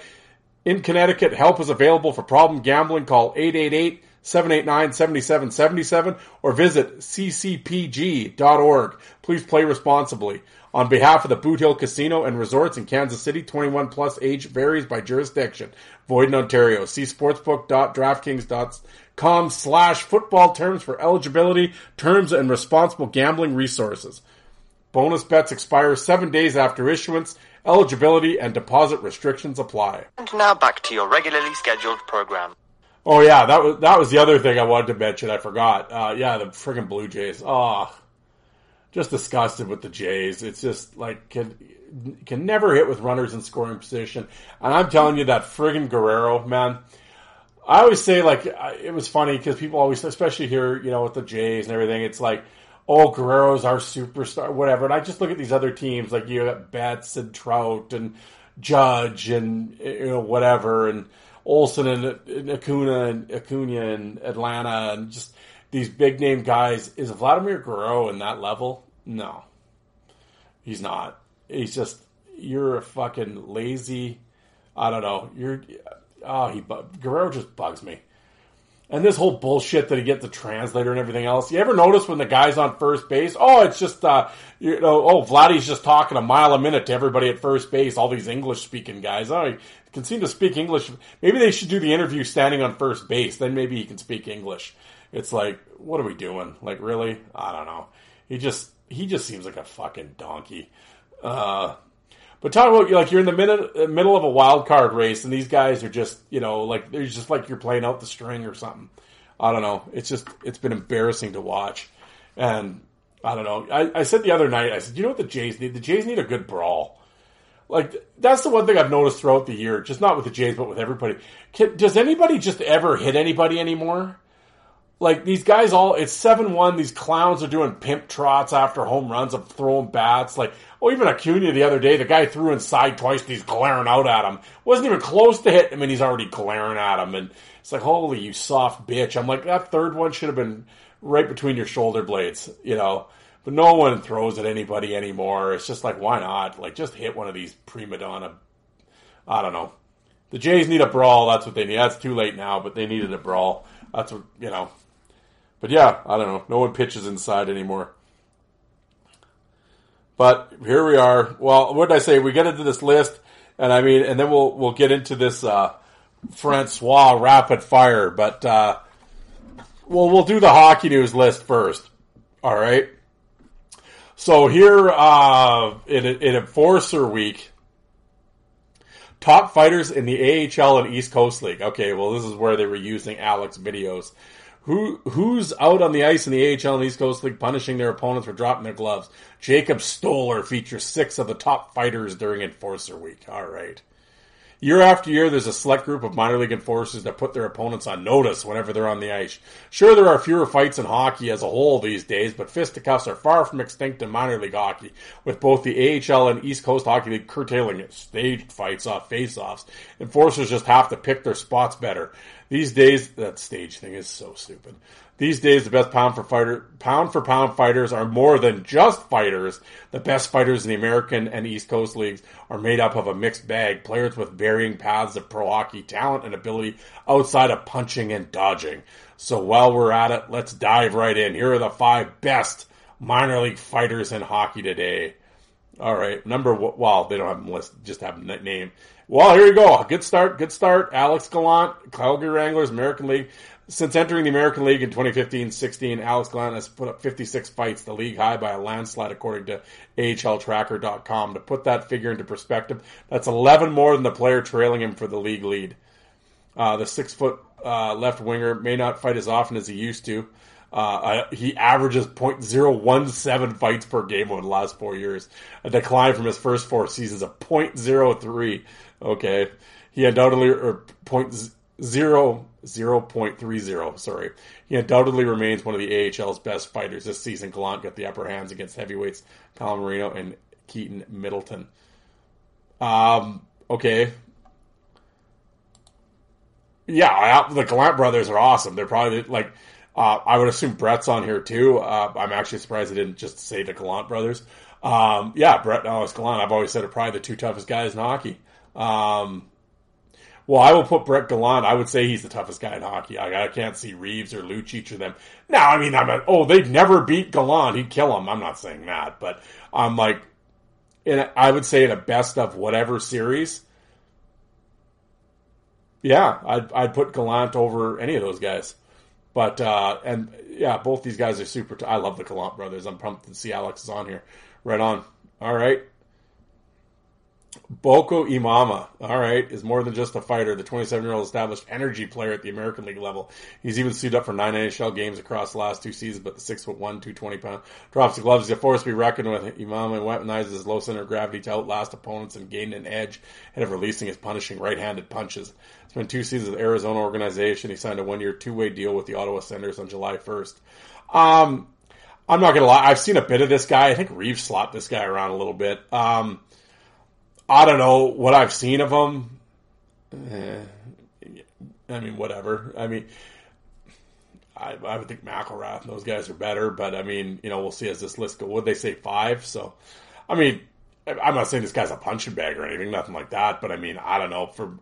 In Connecticut, help is available for problem gambling. Call 888 789 7777 or visit ccpg.org. Please play responsibly. On behalf of the Boot Hill Casino and Resorts in Kansas City, 21 plus age varies by jurisdiction. Void in Ontario. See sportsbook.draftkings.com slash football terms for eligibility, terms, and responsible gambling resources. Bonus bets expire seven days after issuance. Eligibility and deposit restrictions apply. And now back to your regularly scheduled program. Oh yeah, that was that was the other thing I wanted to mention. I forgot. Uh, yeah, the friggin' Blue Jays. Oh, just disgusted with the Jays. It's just like can can never hit with runners in scoring position. And I'm telling you that friggin' Guerrero, man. I always say like it was funny because people always, especially here, you know, with the Jays and everything, it's like, oh, Guerrero's our superstar, whatever. And I just look at these other teams, like you got Betts and Trout and Judge and you know whatever and Olson and, and Acuna and Acuna and Atlanta and just these big name guys. Is Vladimir Guerrero in that level? No, he's not. He's just you're a fucking lazy. I don't know. You're oh he Guerrero just bugs me. And this whole bullshit that he gets the translator and everything else. You ever notice when the guy's on first base? Oh, it's just uh, you know, oh Vladdy's just talking a mile a minute to everybody at first base. All these English speaking guys. Oh, he can seem to speak English. Maybe they should do the interview standing on first base. Then maybe he can speak English. It's like, what are we doing? Like, really? I don't know. He just he just seems like a fucking donkey. Uh, but talk about like you're in the middle middle of a wild card race, and these guys are just you know like they're just like you're playing out the string or something. I don't know. It's just it's been embarrassing to watch, and I don't know. I, I said the other night, I said, you know what the Jays need? The Jays need a good brawl. Like that's the one thing I've noticed throughout the year, just not with the Jays, but with everybody. Can, does anybody just ever hit anybody anymore? Like these guys all it's seven one. These clowns are doing pimp trots after home runs of throwing bats. Like oh, even Acuna the other day, the guy threw inside twice. And he's glaring out at him. wasn't even close to hit him, and he's already glaring at him. And it's like holy you soft bitch. I'm like that third one should have been right between your shoulder blades, you know. But no one throws at anybody anymore. It's just like why not? Like just hit one of these prima donna. I don't know. The Jays need a brawl. That's what they need. That's too late now, but they needed a brawl. That's what you know. But yeah, I don't know. No one pitches inside anymore. But here we are. Well, what did I say? We get into this list, and I mean, and then we'll we'll get into this uh, Francois rapid fire. But uh, well, we'll do the hockey news list first. All right. So here uh, in in Enforcer Week, top fighters in the AHL and East Coast League. Okay, well, this is where they were using Alex videos who who's out on the ice in the AHL and East Coast League punishing their opponents for dropping their gloves? Jacob Stoller features six of the top fighters during Enforcer Week. All right. Year after year, there's a select group of minor league enforcers that put their opponents on notice whenever they're on the ice. Sure, there are fewer fights in hockey as a whole these days, but fisticuffs are far from extinct in minor league hockey, with both the AHL and East Coast Hockey League curtailing staged fights off face-offs. Enforcers just have to pick their spots better. These days, that stage thing is so stupid. These days, the best pound for fighter, pound for pound fighters are more than just fighters. The best fighters in the American and East Coast leagues are made up of a mixed bag, players with varying paths of pro hockey talent and ability outside of punching and dodging. So while we're at it, let's dive right in. Here are the five best minor league fighters in hockey today. All right, number well, they don't have them list, just have them name. Well, here you go. Good start. Good start. Alex Gallant, Calgary Wranglers, American League. Since entering the American League in 2015-16, Alex Gallant has put up 56 fights, the league high by a landslide, according to AHLTracker.com. To put that figure into perspective, that's 11 more than the player trailing him for the league lead. Uh, the six foot uh, left winger may not fight as often as he used to. Uh, he averages .017 fights per game over the last four years, a decline from his first four seasons of .03. Okay, he undoubtedly or point zero zero point three zero. Sorry, he undoubtedly remains one of the AHL's best fighters this season. Gallant got the upper hands against heavyweights Colin Marino and Keaton Middleton. Um. Okay. Yeah, the Gallant brothers are awesome. They're probably like Uh, I would assume Brett's on here too. Uh, I'm actually surprised they didn't just say the Gallant brothers. Um, yeah, Brett and Alex Gallant. I've always said are probably the two toughest guys in hockey. Um, well, I will put Brett Gallant. I would say he's the toughest guy in hockey. I, I can't see Reaves or Lucic or them. Now, I mean, I'm not, oh, they'd never beat Gallant. He'd kill him. I'm not saying that, but I'm like, in I would say in a best of whatever series, yeah, I'd, I'd put Gallant over any of those guys. But, uh, and yeah, both these guys are super. T- I love the Gallant brothers. I'm pumped to see Alex is on here. Right on. All right. Boko Imama, all right, is more than just a fighter. The 27 year old established energy player at the American League level. He's even suited up for nine NHL games across the last two seasons, but the six foot one, 220 pound drops the gloves. He's a force to be reckoned with. Imama weaponizes his low center of gravity to outlast opponents and gain an edge ahead of releasing his punishing right handed punches. It's been two seasons with Arizona organization. He signed a one year, two way deal with the Ottawa Senators on July 1st. Um, I'm not gonna lie, I've seen a bit of this guy. I think Reaves slapped this guy around a little bit. Um, I don't know what I've seen of him. Eh, I mean, whatever. I mean, I, I would think McIlrath and those guys are better, but I mean, you know, we'll see as this list goes. Would they say five? So, I mean, I'm not saying this guy's a punching bag or anything, nothing like that. But I mean, I don't know. For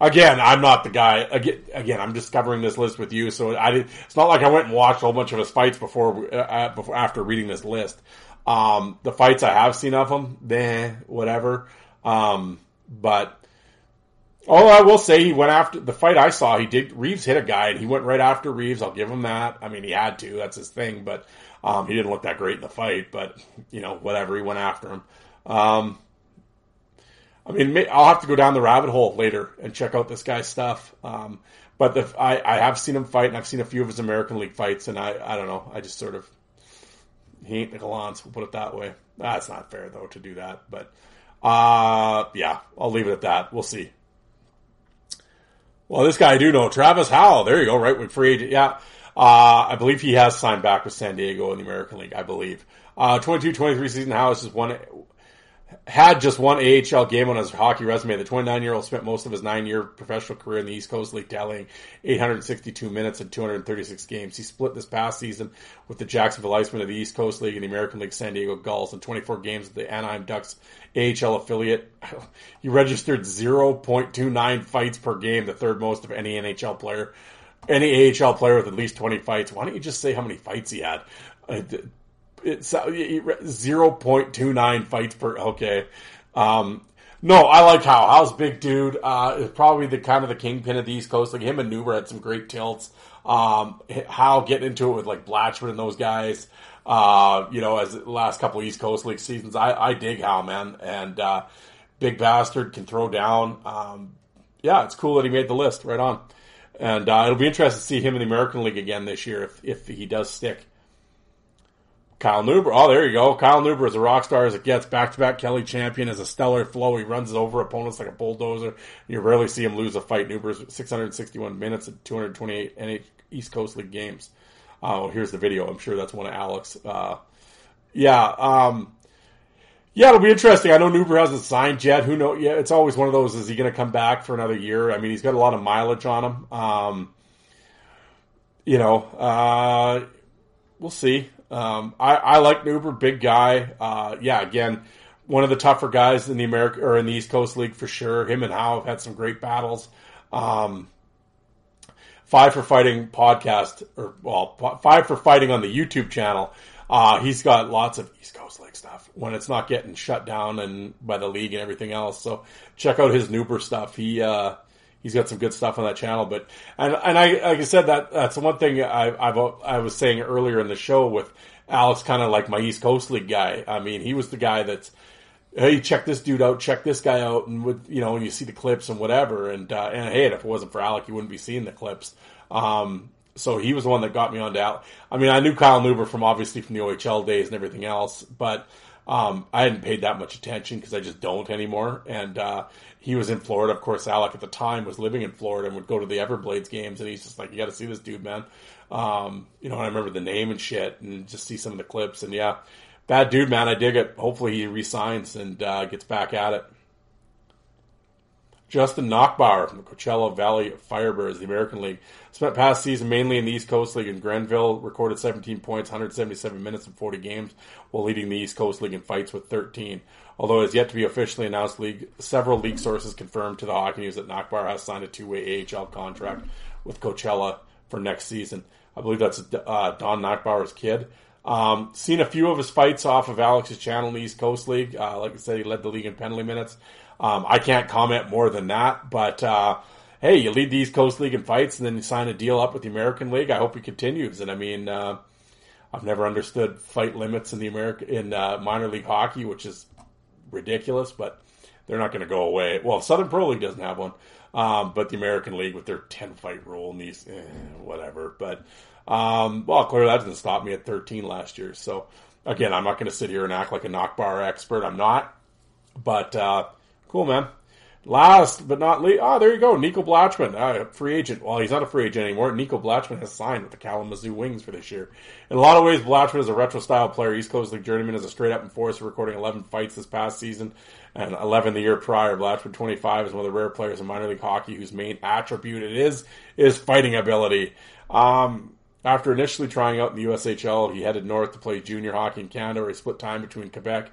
again, I'm not the guy. Again, again, I'm discovering this list with you, so I did. It's not like I went and watched a whole bunch of his fights before, uh, before after reading this list. Um, the fights I have seen of him, eh, whatever. Um, but oh, I will say he went after the fight I saw. He did Reaves hit a guy and he went right after Reaves. I'll give him that. I mean, he had to. That's his thing. But um, he didn't look that great in the fight. But you know, whatever. He went after him. Um, I mean, I'll have to go down the rabbit hole later and check out this guy's stuff. Um, but the, I, I have seen him fight, and I've seen a few of his American League fights, and I, I don't know. I just sort of he ain't the Nicolans, we'll put it that way. That's not fair though to do that, but uh yeah, I'll leave it at that. We'll see. Well, this guy I do know, Travis Howe. There you go, right with free agent. Yeah. Uh, I believe he has signed back with San Diego in the American League, I believe. Uh, 22-23 season, Howe has one had just one AHL game on his hockey resume. The 29 year old spent most of his nine year professional career in the East Coast League, tallying 862 minutes in 236 games. He split this past season with the Jacksonville Icemen of the East Coast League and the American League San Diego Gulls in 24 games with the Anaheim Ducks AHL affiliate. He registered 0.29 fights per game, the third most of any NHL player. Any AHL player with at least 20 fights. Why don't you just say how many fights he had? Uh, It's zero point two nine fights per. Okay, um, no, I like Hal. Hal's big dude. Uh, is probably the kind of the kingpin of the East Coast. Like him and Neuber had some great tilts. Um, getting into it with like Blatchford and those guys. Uh, you know, as last couple East Coast League seasons, I, I dig Hal, man, and uh, big bastard can throw down. Um, yeah, it's cool that he made the list. Right on. And uh, it'll be interesting to see him in the American League again this year if if he does stick. Kyle Neuber. Oh, there you go. Kyle Neuber is a rock star as it gets. Back to back Kelly champion as a stellar flow. He runs over opponents like a bulldozer. You rarely see him lose a fight. Neuber's 661 minutes and 228 NH East Coast League games. Oh, here's the video. I'm sure that's one of Alex. Uh, yeah. Um, yeah, it'll be interesting. I know Neuber hasn't signed yet. Who knows? Yeah, it's always one of those. Is he going to come back for another year? I mean, he's got a lot of mileage on him. Um, you know, uh, we'll see. Um, I, I like Neuber, big guy. Uh, yeah, again, one of the tougher guys in the America or in the East Coast League for sure. Him and Howe have had some great battles. Um, five for Fighting podcast, or well, five for Fighting on the YouTube channel. Uh, he's got lots of East Coast League stuff when it's not getting shut down and by the league and everything else. So check out his Neuber stuff. He uh, he's got some good stuff on that channel. But and and I like I said that that's the one thing I I've, I was saying earlier in the show with Alex, kind of like my East Coast League guy. I mean, he was the guy that's hey, check this dude out, check this guy out, and with you know, and you see the clips and whatever. And uh, and hey, if it wasn't for Alec, you wouldn't be seeing the clips. Um, so he was the one that got me on to Al. I mean, I knew Kyle Neuber from obviously from the OHL days and everything else, but um, I hadn't paid that much attention because I just don't anymore. And uh, he was in Florida. Of course, Alec at the time was living in Florida and would go to the Everblades games. And he's just like, you got to see this dude, man. Um, you know, I remember the name and shit and just see some of the clips. And yeah, bad dude, man. I dig it. Hopefully he resigns and uh, gets back at it. Justin Nachbaur from the Coachella Valley Firebirds, the American League. Spent past season mainly in the East Coast League in Greenville, recorded 17 points, 177 minutes in 40 games, while leading the East Coast League in fights with 13. Although it is yet to be officially announced, league several league sources confirmed to the Hockey News that Nachbaur has signed a two-way AHL contract with Coachella for next season. I believe that's uh, Don Nachbaur's kid. Um, seen a few of his fights off of Alex's channel in the East Coast League. Uh, like I said, he led the league in penalty minutes. Um, I can't comment more than that, but uh, hey, you lead the East Coast League in fights, and then you sign a deal up with the American League. I hope he continues. And I mean, uh, I've never understood fight limits in the American in uh, minor league hockey, which is ridiculous, but they're not going to go away. Well, Southern Pro League doesn't have one, um, but the American League with their ten fight rule and these eh, whatever. But um, well, clearly that didn't stop me at thirteen last year. So again, I'm not going to sit here and act like a Nachbaur expert. I'm not, but. Uh, Cool, man. Last but not least, oh, there you go. Nico Blatchman, uh, free agent. Well, he's not a free agent anymore. Nico Blatchman has signed with the Kalamazoo Wings for this year. In a lot of ways, Blatchman is a retro style player. East Coast League journeyman is a straight up enforcer, recording 11 fights this past season and 11 the year prior. Blatchman, 25, is one of the rare players in minor league hockey whose main attribute it is is fighting ability. Um, after initially trying out in the USHL, he headed north to play junior hockey in Canada, where he split time between Quebec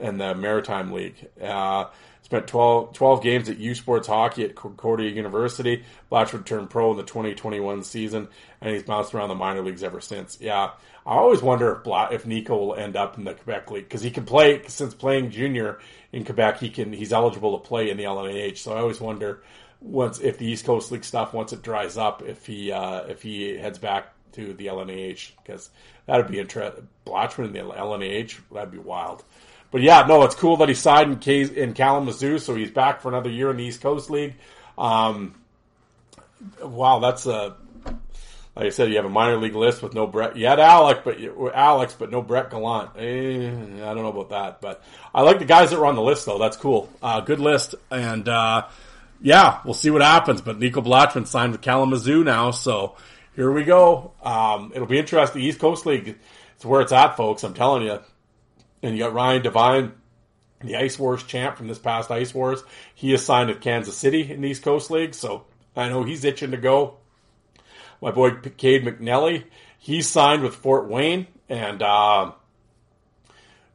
and the Maritime League. Uh, Spent 12, 12 games at U Sports Hockey at Concordia University. Blatchford turned pro in the 2021 season, and he's bounced around the minor leagues ever since. Yeah, I always wonder if if Nico will end up in the Quebec League because he can play since playing junior in Quebec. He can he's eligible to play in the LNAH. So I always wonder once if the East Coast League stuff once it dries up if he uh, if he heads back to the LNAH because that would be interesting. Blatchford in the LNAH that'd be wild. But yeah, no, it's cool that he signed in, K- in Kalamazoo, so he's back for another year in the East Coast League. Um, wow, that's a like I said, you have a minor league list with no Brett. You had Alex, but Alex, but no Brett Gallant. Eh, I don't know about that, but I like the guys that were on the list though. That's cool. Uh, good list, and uh, yeah, we'll see what happens. But Nico Blatchman signed with Kalamazoo now, so here we go. Um, it'll be interesting. East Coast League, it's where it's at, folks. I'm telling you. And you got Ryan Devine, the Ice Wars champ from this past Ice Wars. He is signed with Kansas City in the East Coast League, so I know he's itching to go. My boy Cade McNelly, he's signed with Fort Wayne, and uh,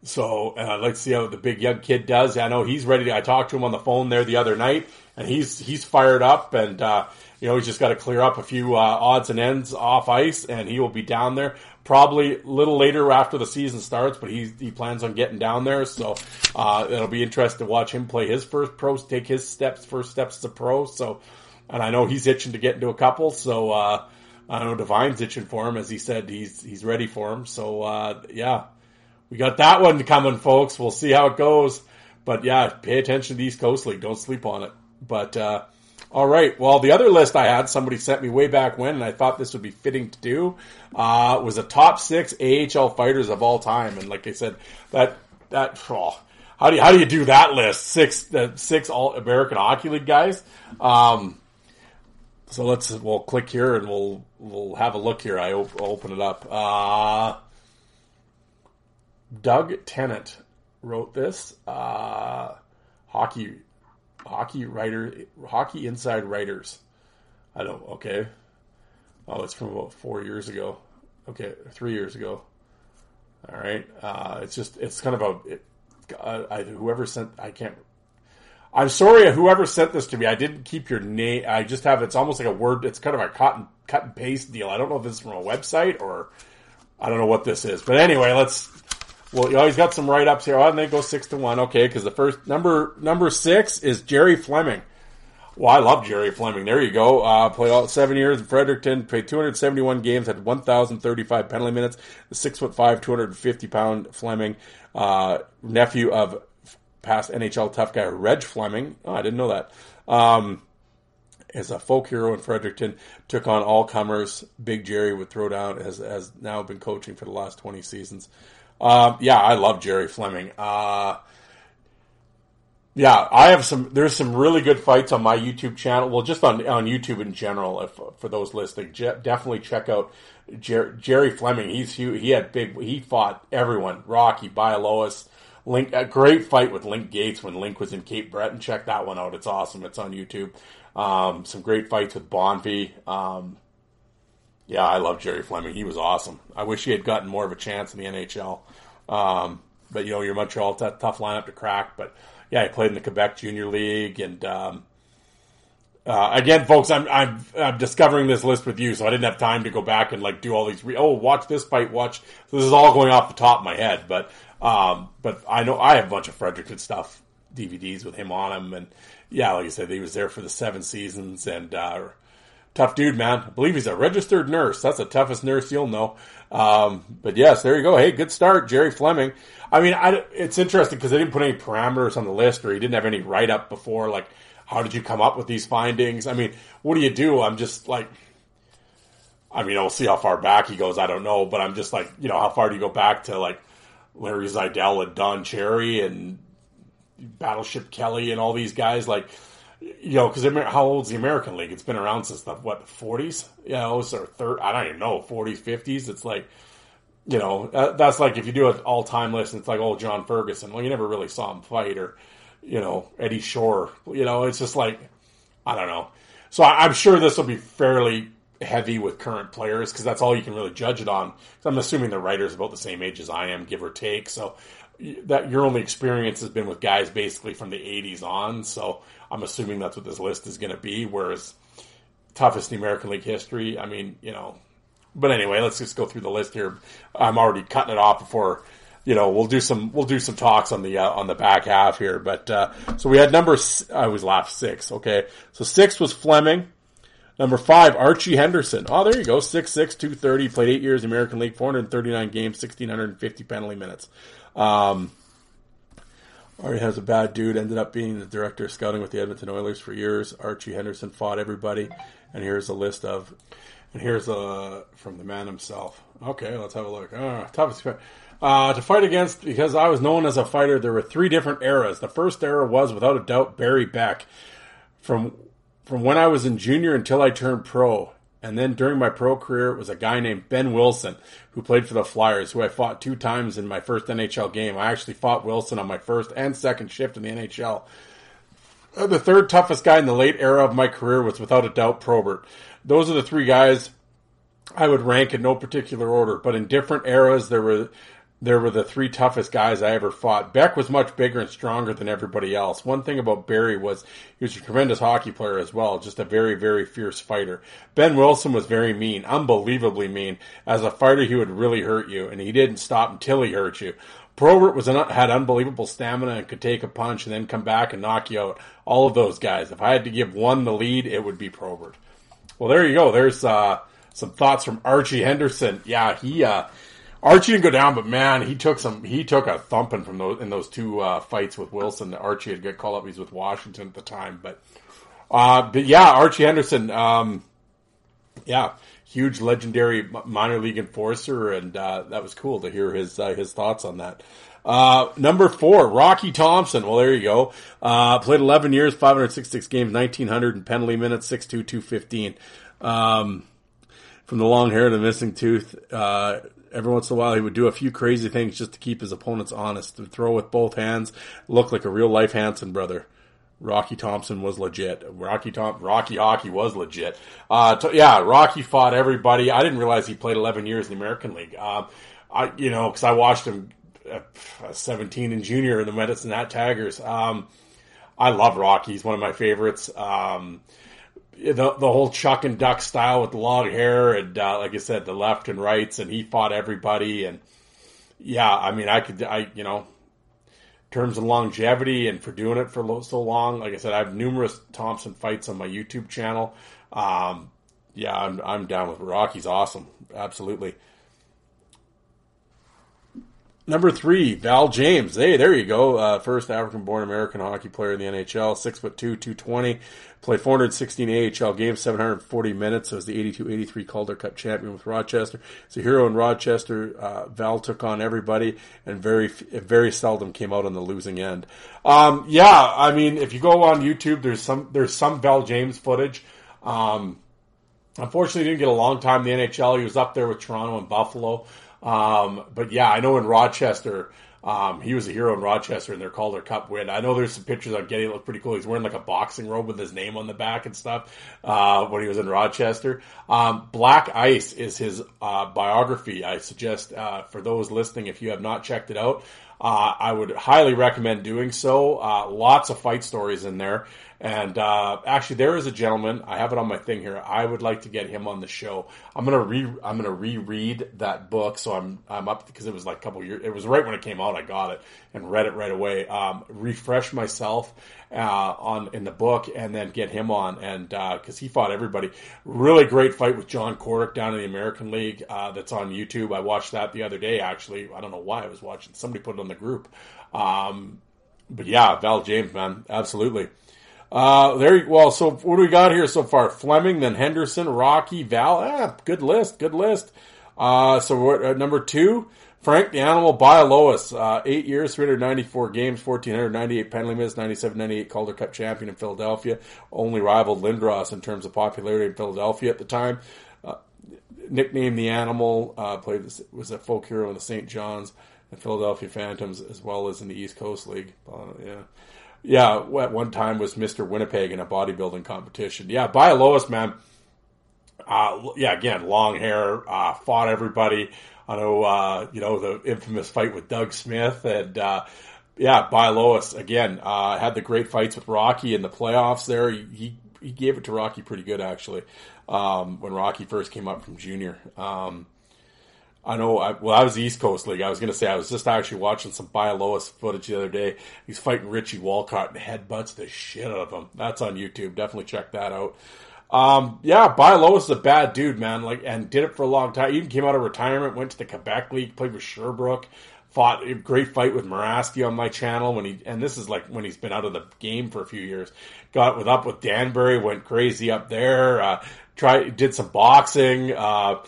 so like to see how the big young kid does. I know he's ready. To, I talked to him on the phone there the other night, and he's he's fired up, and uh, you know he's just got to clear up a few uh, odds and ends off ice, and he will be down there probably a little later after the season starts, but he he plans on getting down there. So uh, it'll be interesting to watch him play his first pro, take his steps, first steps as a pro. So, and I know he's itching to get into a couple. So uh, I know Divine's itching for him, as he said he's he's ready for him. So uh, yeah, we got that one coming, folks. We'll see how it goes. But yeah, pay attention to the East Coast League. Don't sleep on it. But uh, all right. Well, the other list I had, somebody sent me way back when, and I thought this would be fitting to do, uh, was a top six AHL fighters of all time. And like I said, that that oh, how do you how do you do that list? Six uh, six all American Hockey League guys. Um, so let's we'll click here and we'll we'll have a look here. I op- open it up. Uh, Doug Tennant wrote this. Uh, hockey hockey writer, hockey inside writers. I don't. Okay. Oh, it's from about four years ago. Okay, three years ago. All right. Uh, it's just it's kind of a it, uh, I, whoever sent I can't. I'm sorry, whoever sent this to me. I didn't keep your name. I just have it's almost like a word. It's kind of a and cut and paste deal. I don't know if this is from a website or I don't know what this is. But anyway, let's well, you always got some write ups here. Oh, and they go six to one. Okay, because the first number number six is Jerry Fleming. Well, I love Jerry Fleming. There you go. Uh, played all seven years in Fredericton. Played 271 games. Had 1,035 penalty minutes. The six foot five, 250 pound Fleming, uh, nephew of past NHL tough guy Reg Fleming. Oh, I didn't know that. Um, is a folk hero in Fredericton. Took on all comers. Big Jerry would throw down. Has has now been coaching for the last 20 seasons. Uh, yeah, I love Jerry Fleming. Uh, yeah, I have some. There's some really good fights on my YouTube channel. Well, just on on YouTube in general. If for those listening, definitely check out Jer- Jerry Fleming. He's he, had big. He fought everyone. Rocky, Bialowas, Link, a great fight with Link Gaetz when Link was in Cape Breton. Check that one out. It's awesome. It's on YouTube. Um, some great fights with Bonvie. Um, yeah, I love Jerry Fleming. He was awesome. I wish he had gotten more of a chance in the NHL. Um, but you know, your Montreal t- tough lineup to crack. But yeah, he played in the Quebec Junior League, and um, uh, again, folks, I'm, I'm I'm discovering this list with you, so I didn't have time to go back and like do all these. Re- oh, watch this fight. Watch. So this is all going off the top of my head, but um, but I know I have a bunch of Fredericton stuff DVDs with him on them, and yeah, like I said, he was there for the seven seasons, and uh, tough dude, man. I believe he's a registered nurse. That's the toughest nurse you'll know. Um, but yes, there you go. Hey, good start, Jerry Fleming. I mean, I, it's interesting because they didn't put any parameters on the list, or he didn't have any write up before. Like, how did you come up with these findings? I mean, what do you do? I'm just like, I mean, I'll see how far back he goes. I don't know, but I'm just like, you know, how far do you go back to like Larry Zeidel and Don Cherry and Battleship Kelly and all these guys? Like, you know, because how old's the American League? It's been around since the what the forties, you know, or third. I don't even know forties, fifties. It's like, you know, uh, that's like if you do an all time list, and it's like old John Ferguson. Well, you never really saw him fight, or you know Eddie Shore. You know, it's just like I don't know. So I, I'm sure this will be fairly heavy with current players because that's all you can really judge it on. I'm assuming the writer's about the same age as I am, give or take. So that your only experience has been with guys basically from the 80s on. So I'm assuming that's what this list is going to be. Whereas toughest in American League history, I mean, you know. But anyway, let's just go through the list here. I'm already cutting it off before, you know, we'll do some we'll do some talks on the uh, on the back half here. But uh, so we had number I was laugh six. Okay, so six was Fleming. Number five, Archie Henderson. Oh, there you go. 6'6", 230, played eight years American League, 439 games, 1,650 penalty minutes. Um, Archie has a bad dude. Ended up being the director of scouting with the Edmonton Oilers for years. Archie Henderson fought everybody, and here's a list of, and here's a from the man himself. Okay, let's have a look. Uh, uh, to fight against because I was known as a fighter. There were three different eras. The first era was without a doubt Barry Beck, from from when I was in junior until I turned pro. And then during my pro career, it was a guy named Behn Wilson who played for the Flyers, who I fought two times in my first NHL game. I actually fought Wilson on my first and second shift in the NHL. Uh, the third toughest guy in the late era of my career was without a doubt Probert. Those are the three guys I would rank in no particular order, but in different eras, there were there were the three toughest guys I ever fought. Beck was much bigger and stronger than everybody else. One thing about Barry was he was a tremendous hockey player as well, just a very, very fierce fighter. Behn Wilson was very mean, unbelievably mean. As a fighter, he would really hurt you, and he didn't stop until he hurt you. Probert was an, had unbelievable stamina and could take a punch and then come back and knock you out. All of those guys. If I had to give one the lead, it would be Probert. Well, there you go. There's uh, some thoughts from Archie Henderson. Yeah, he uh, Archie didn't go down, but man, he took some. He took a thumping from those in those two uh, fights with Wilson. Archie had got called up. He's with Washington at the time, but uh, but yeah, Archie Henderson. Um, yeah, huge legendary minor league enforcer, and uh, that was cool to hear his uh, his thoughts on that. Uh, number four, Rocky Thompson. Well, there you go. Uh, played 11 years, 566 games, 1900 in penalty minutes, 6'2", 215. Um, from the long hair to the missing tooth, uh, every once in a while he would do a few crazy things just to keep his opponents honest. To throw with both hands, look like a real life Hanson brother. Rocky Thompson was legit. Rocky Tom, Rocky Hockey was legit. Uh, yeah, Rocky fought everybody. I didn't realize he played 11 years in the American League. Um, I, you know, cause I watched him at 17 in junior in the Medicine Hat Tigers. Um, I love Rocky. He's one of my favorites. Um, the the whole Chuck and Duck style with the long hair and uh, like I said, the left and rights, and he fought everybody. And yeah, I mean, I could, I you know, terms of longevity and for doing it for so long. Like I said, I have numerous Thompson fights on my YouTube channel. Um, yeah, I'm I'm down with Rocky's awesome, absolutely. Number three, Val James. Hey, there you go. Uh, first African-born American hockey player in the NHL. Six foot two, two twenty. Played 416 AHL games, 740 minutes. He was the 82-83 Calder Cup champion with Rochester. He's a hero in Rochester. Uh, Val took on everybody, and very very seldom came out on the losing end. Um, yeah, I mean, if you go on YouTube, there's some there's some Val James footage. Um, unfortunately, didn't get a long time in the NHL. He was up there with Toronto and Buffalo. Um, but yeah, I know in Rochester, Um, he was a hero in Rochester in their Calder Cup win. I know there's some pictures Getty that look pretty cool. He's wearing like a boxing robe with his name on the back and stuff uh, when he was in Rochester. Um, Black Ice is his uh, biography. I suggest uh, for those listening, if you have not checked it out, uh, I would highly recommend doing so. Uh, lots of fight stories in there. And uh, actually, there is a gentleman. I have it on my thing here. I would like to get him on the show. I'm gonna re I'm gonna reread that book. So I'm I'm up because it was like a couple years. It was right when it came out. I got it and read it right away. Um, refresh myself uh, on in the book, and then get him on. And because uh, he fought everybody, really great fight with John Cordick down in the American League. Uh, that's on YouTube. I watched that the other day. Actually, I don't know why I was watching. Somebody put it on the group. Um, but yeah, Val James, man, absolutely. Uh, there. Well, so what do we got here so far? Fleming, then Henderson, Rocky, Val. Ah, good list. Good list. Uh, so uh, number two, Frank the Animal Bialowas, uh, eight years, 394 games, 1,498 penalty minutes, 97 98 Calder Cup champion in Philadelphia. Only rivaled Lindros in terms of popularity in Philadelphia at the time. Uh, nicknamed the Animal, uh, played was a folk hero in the St. John's and Philadelphia Phantoms as well as in the East Coast League. Uh, yeah. Yeah, at one time was Mr. Winnipeg in a bodybuilding competition. Yeah, Bialowas, man. Uh, yeah, again, long hair, uh, fought everybody. I know, uh, you know, the infamous fight with Doug Smith and, uh, yeah, Bialowas again, uh, had the great fights with Rocky in the playoffs there. He, he, he gave it to Rocky pretty good actually, um, when Rocky first came up from junior. Um, I know. I, well, I was East Coast League. I was going to say I was just actually watching some Bialowas footage the other day. He's fighting Richie Walcott and headbutts the shit out of him. That's on YouTube. Definitely check that out. Um, yeah, Bialowas is a bad dude, man. Like, and did it for a long time. Even came out of retirement, went to the Quebec League, played with Sherbrooke, fought a great fight with Mirasty on my channel when he. And this is like when he's been out of the game for a few years. Got with up with Danbury, went crazy up there. Uh, tried did some boxing. Uh,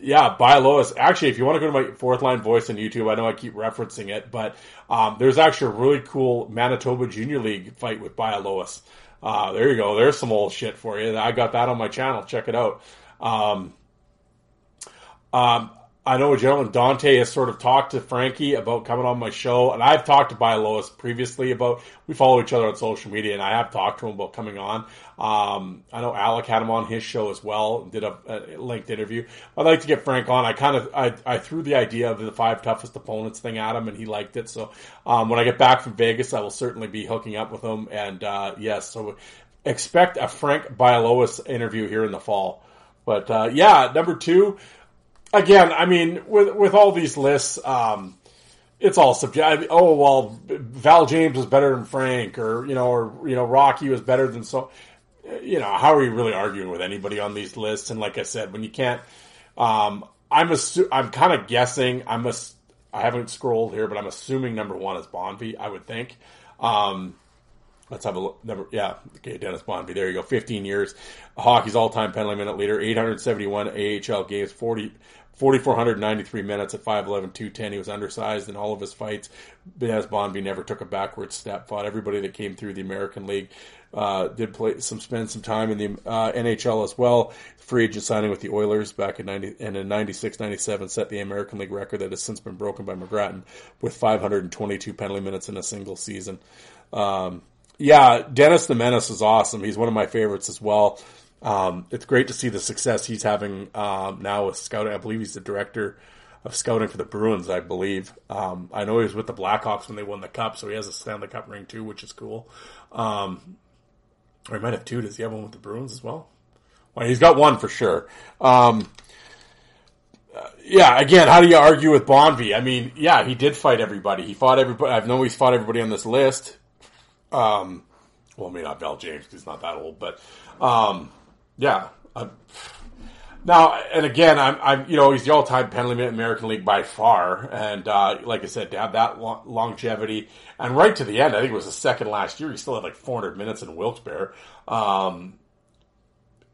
yeah, Bialowas. Actually, if you want to go to my fourth line voice on YouTube, I know I keep referencing it, but um, there's actually a really cool Manitoba Junior League fight with Bialowas. Uh, there you go. There's some old shit for you. I got that on my channel. Check it out. Um, um, I know a gentleman, Dante, has sort of talked to Frankie about coming on my show, and I've talked to Bialowas previously about. We follow each other on social media, and I have talked to him about coming on. Um, I know Alec had him on his show as well, did a, a, linked interview. I'd like to get Frank on. I kind of I, I threw the idea of the five toughest opponents thing at him, and he liked it. So um, when I get back from Vegas, I will certainly be hooking up with him. And uh, yes, so expect a Frank Bialowas interview here in the fall. But uh, yeah, number two again, I mean, with with all these lists, um, it's all subjective. Oh well, Val James was better than Frank, or you know, or you know, Rocky was better than so. You know, how are you really arguing with anybody on these lists? And like I said, when you can't, um, I'm assu- I'm kind of guessing. I'm a, I haven't scrolled here, but I'm assuming number one is Bonvie. I would think. Um, Let's have a look. Never, yeah, okay, Dennis Bonvie. There you go. 15 years. Hockey's all-time penalty minute leader. 871 AHL games. 40, 4,493 minutes at 5'11", 210. He was undersized in all of his fights. Dennis Bonvie never took a backward step. Fought everybody that came through the American League. Uh, did play some spend some time in the uh, NHL as well. Free agent signing with the Oilers back in 90 and in 96, 97 set the American League record that has since been broken by McGrattan with 522 penalty minutes in a single season. Um, yeah, Dennis the Menace is awesome. He's one of my favorites as well. Um, it's great to see the success he's having um, now with scouting. I believe he's the director of scouting for the Bruins. I believe. Um, I know he was with the Blackhawks when they won the cup, so he has a Stanley Cup ring too, which is cool. Um, or he might have two. Does he have one with the Bruins as well? Well, he's got one for sure. Um, yeah, again, how do you argue with Bonvie? I mean, yeah, he did fight everybody. He fought everybody. I know he's fought everybody on this list. Um, well, maybe not Val James he's not that old, but um, yeah. Uh, now and again, I'm, I'm, you know, he's the all-time penalty minute American League by far, and uh, like I said, to have that lo- longevity and right to the end, I think it was the second last year. He still had like 400 minutes in Wilkes-Barre. Um,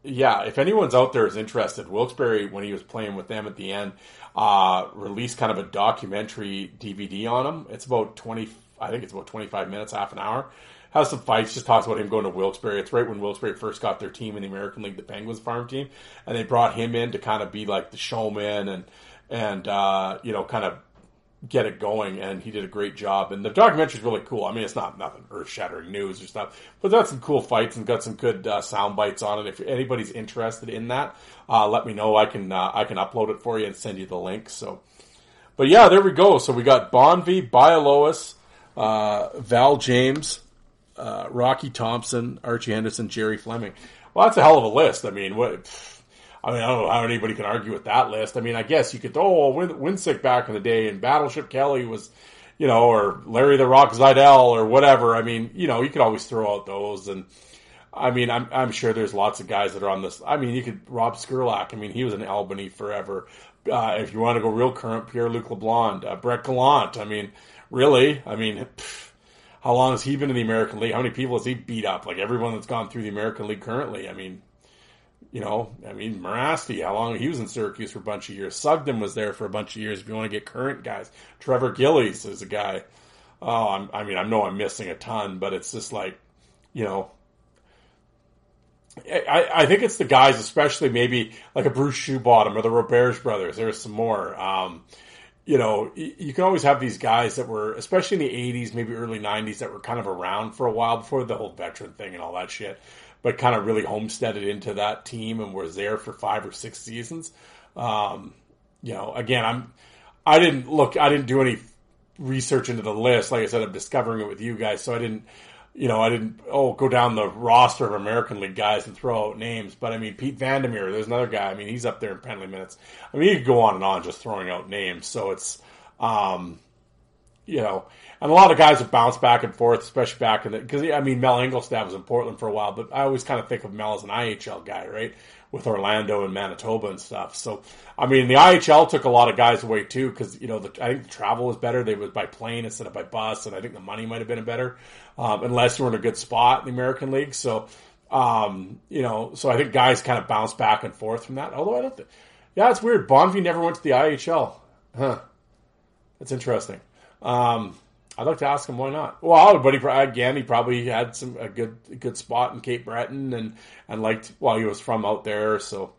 yeah, if anyone's out there is interested, Wilkes-Barre when he was playing with them at the end, uh, released kind of a documentary DVD on him. It's about 20, I think it's about 25 minutes, half an hour has some fights. Just talks about him going to Wilkes-Barre. It's right when Wilkes-Barre first got their team in the American League, the Penguins farm team, and they brought him in to kind of be like the showman and and uh, you know kind of get it going, and he did a great job. And the documentary is really cool. I mean, it's not nothing earth shattering news or stuff, but that's some cool fights and got some good uh, sound bites on it. If anybody's interested in that, uh, let me know. I can uh, I can upload it for you and send you the link. So, but yeah, there we go. So we got Bonvie, Bialowas, uh, Val James, uh, Rocky Thompson, Archie Henderson, Jerry Fleming. Well, that's a hell of a list. I mean, what? I mean, I don't know how anybody can argue with that list. I mean, I guess you could, oh, Win- Winsick back in the day and Battleship Kelly was, you know, or Larry the Rock Zeidel or whatever. I mean, you know, you could always throw out those. And I mean, I'm, I'm sure there's lots of guys that are on this. I mean, you could, Rob Skrlac, I mean, he was in Albany forever. Uh, if you want to go real current, Pierre Luc LeBlanc, uh, Brett Gallant. I mean, really? I mean, how long has he been in the American League? How many people has he beat up? Like everyone that's gone through the American League currently. I mean, you know, I mean, Mirasty, how long he was in Syracuse for a bunch of years. Sugden was there for a bunch of years. If you want to get current guys, Trevor Gillies is a guy. Oh, I'm, I mean, I know I'm missing a ton, but it's just like, you know, I, I think it's the guys, especially maybe like a Bruce Shoebottom or the Roberge brothers. There's some more. Um, you know, you can always have these guys that were, especially in the 80s, maybe early 90s, that were kind of around for a while before the whole veteran thing and all that shit, but kind of really homesteaded into that team and was there for five or six seasons. Um, you know, again, I'm, I didn't look, I didn't do any research into the list. Like I said, I'm discovering it with you guys, so I didn't, you know, I didn't, oh, go down the roster of American League guys and throw out names. But I mean, Pete Vandermeer, there's another guy. I mean, he's up there in penalty minutes. I mean, you could go on and on just throwing out names. So it's, um, you know, and a lot of guys have bounced back and forth, especially back in the, because I mean, Mel Angelstad was in Portland for a while, but I always kind of think of Mel as an IHL guy, right? With Orlando and Manitoba and stuff. So, I mean, the IHL took a lot of guys away too, because, you know, the, I think the travel was better. They was by plane instead of by bus, and I think the money might have been better, um, unless you were in a good spot in the American League. So, um, you know, so I think guys kind of bounce back and forth from that. Although I don't think, yeah, it's weird. Bonvie never went to the IHL. Huh. That's interesting. Um, I'd like to ask him why not. Well, but he again he probably had some a good good spot in Cape Breton and and liked well he was from out there. So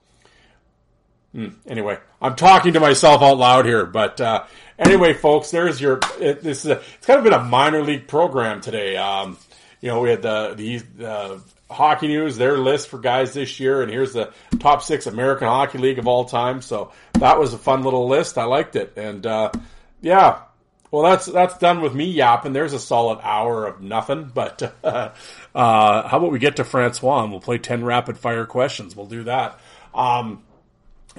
hmm, anyway, I'm talking to myself out loud here. But uh, anyway, folks, there's your it, this is a, it's kind of been a minor league program today. Um, you know, we had the the uh, hockey news, their list for guys this year, and here's the top six American Hockey League of all time. So that was a fun little list. I liked it, and uh, yeah. Well, that's that's done with me yapping. There's a solid hour of nothing. But uh, uh, how about we get to Francois and we'll play ten rapid fire questions. We'll do that. Um,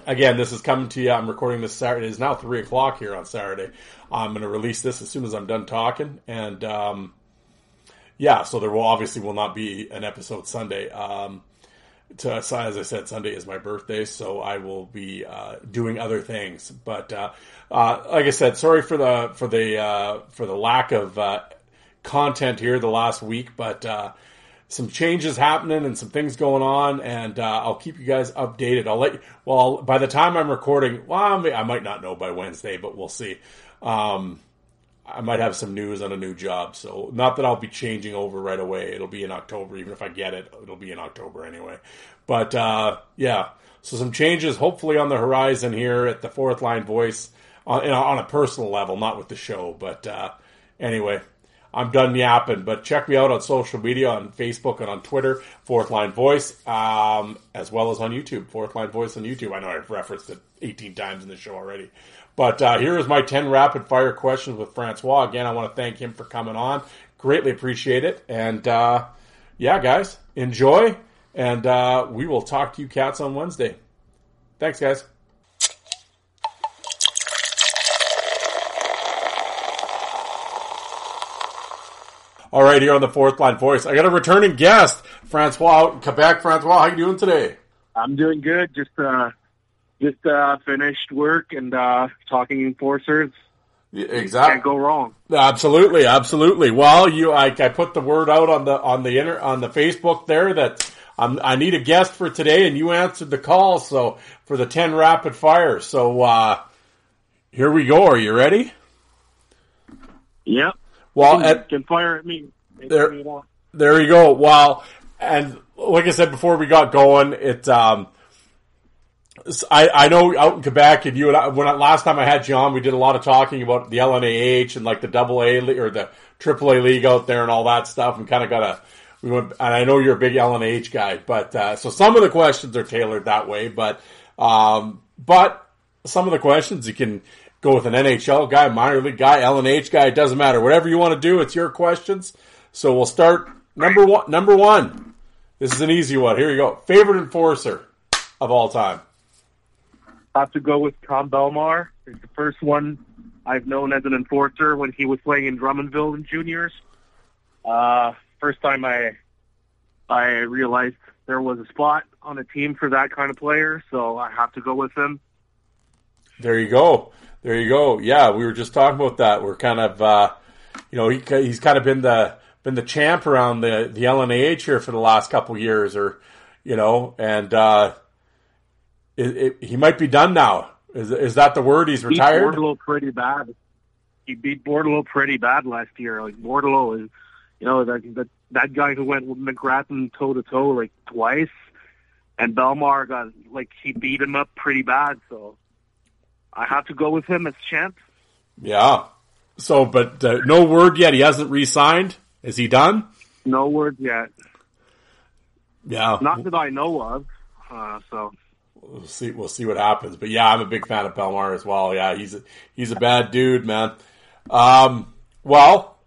again, this is coming to you. I'm recording this Saturday. It's now three o'clock here on Saturday. I'm going to release this as soon as I'm done talking, and um, yeah, so there will obviously will not be an episode Sunday. Um, to, as I said, Sunday is my birthday, so I will be uh, doing other things. But uh, uh, like I said, sorry for the for the uh, for the lack of uh, content here the last week, but uh, some changes happening and some things going on, and I'll keep you guys updated. I'll let you. Well, by the time I'm recording, well, I might not know by Wednesday, but we'll see. Um, I might have some news on a new job. So not that I'll be changing over right away. It'll be in October. Even if I get it, it'll be in October anyway. But uh, yeah, so some changes hopefully on the horizon here at the fourth line voice on, on a personal level, not with the show. But uh, anyway, I'm done yapping. But check me out on social media on Facebook and on Twitter, Fourth Line Voice, um, as well as on YouTube, Fourth Line Voice on YouTube. I know I've referenced it 18 times in the show already. But uh, here is my 10 rapid fire questions with Francois. Again, I want to thank him for coming on. Greatly appreciate it. And uh, yeah, guys, enjoy. And uh, we will talk to you cats on Wednesday. Thanks, guys. All right, here on the fourth line voice, I got a returning guest, Francois out in Quebec. Francois, how you doing today? I'm doing good. Just uh, just uh, finished work and uh, talking enforcers. Yeah, exactly. Can't go wrong. Absolutely, absolutely. Well, you, I, I put the word out on the on the inter, on the Facebook there that I'm, I need a guest for today, and you answered the call. So for the ten rapid fire. So uh, here we go. Are you ready? Yep. Well, you at, can fire at me. There, you there you go. Well, and like I said before we got going, it um, I, I know out in Quebec and you and I, when I, last time I had you on, we did a lot of talking about the LNAH and like the double A or the triple A league out there and all that stuff and kind of got a, we went, and I know you're a big LNH guy, but, uh, so some of the questions are tailored that way, but, um, but some of the questions you can go with an NHL guy, minor league guy, LNH guy, it doesn't matter. Whatever you want to do, it's your questions. So we'll start number one, number one. This is an easy one. Here you go. Favorite enforcer of all time. Have to go with Tom Belmar. He's the first one I've known as an enforcer when he was playing in Drummondville in juniors. Uh, first time I I realized there was a spot on a team for that kind of player, so I have to go with him. There you go. There you go. Yeah, we were just talking about that. We're kind of, uh, you know, he, he's kind of been the been the champ around the the LNAH here for the last couple years, or you know, and uh, it, it, he might be done now. Is is that the word? He's retired. Beat pretty bad. He beat Bordeleau pretty bad last year. Like Bordeleau is, you know, that that, that guy who went with McGrattan toe to toe like twice, and Belmar got like he beat him up pretty bad. So I have to go with him as champ. Yeah. So, but uh, no word yet. He hasn't re-signed. Is he done? No word yet. Yeah. Not that I know of. Uh, so we'll see. We'll see what happens. But yeah, I'm a big fan of Belmar as well. Yeah, he's a, he's a bad dude, man. Um, well,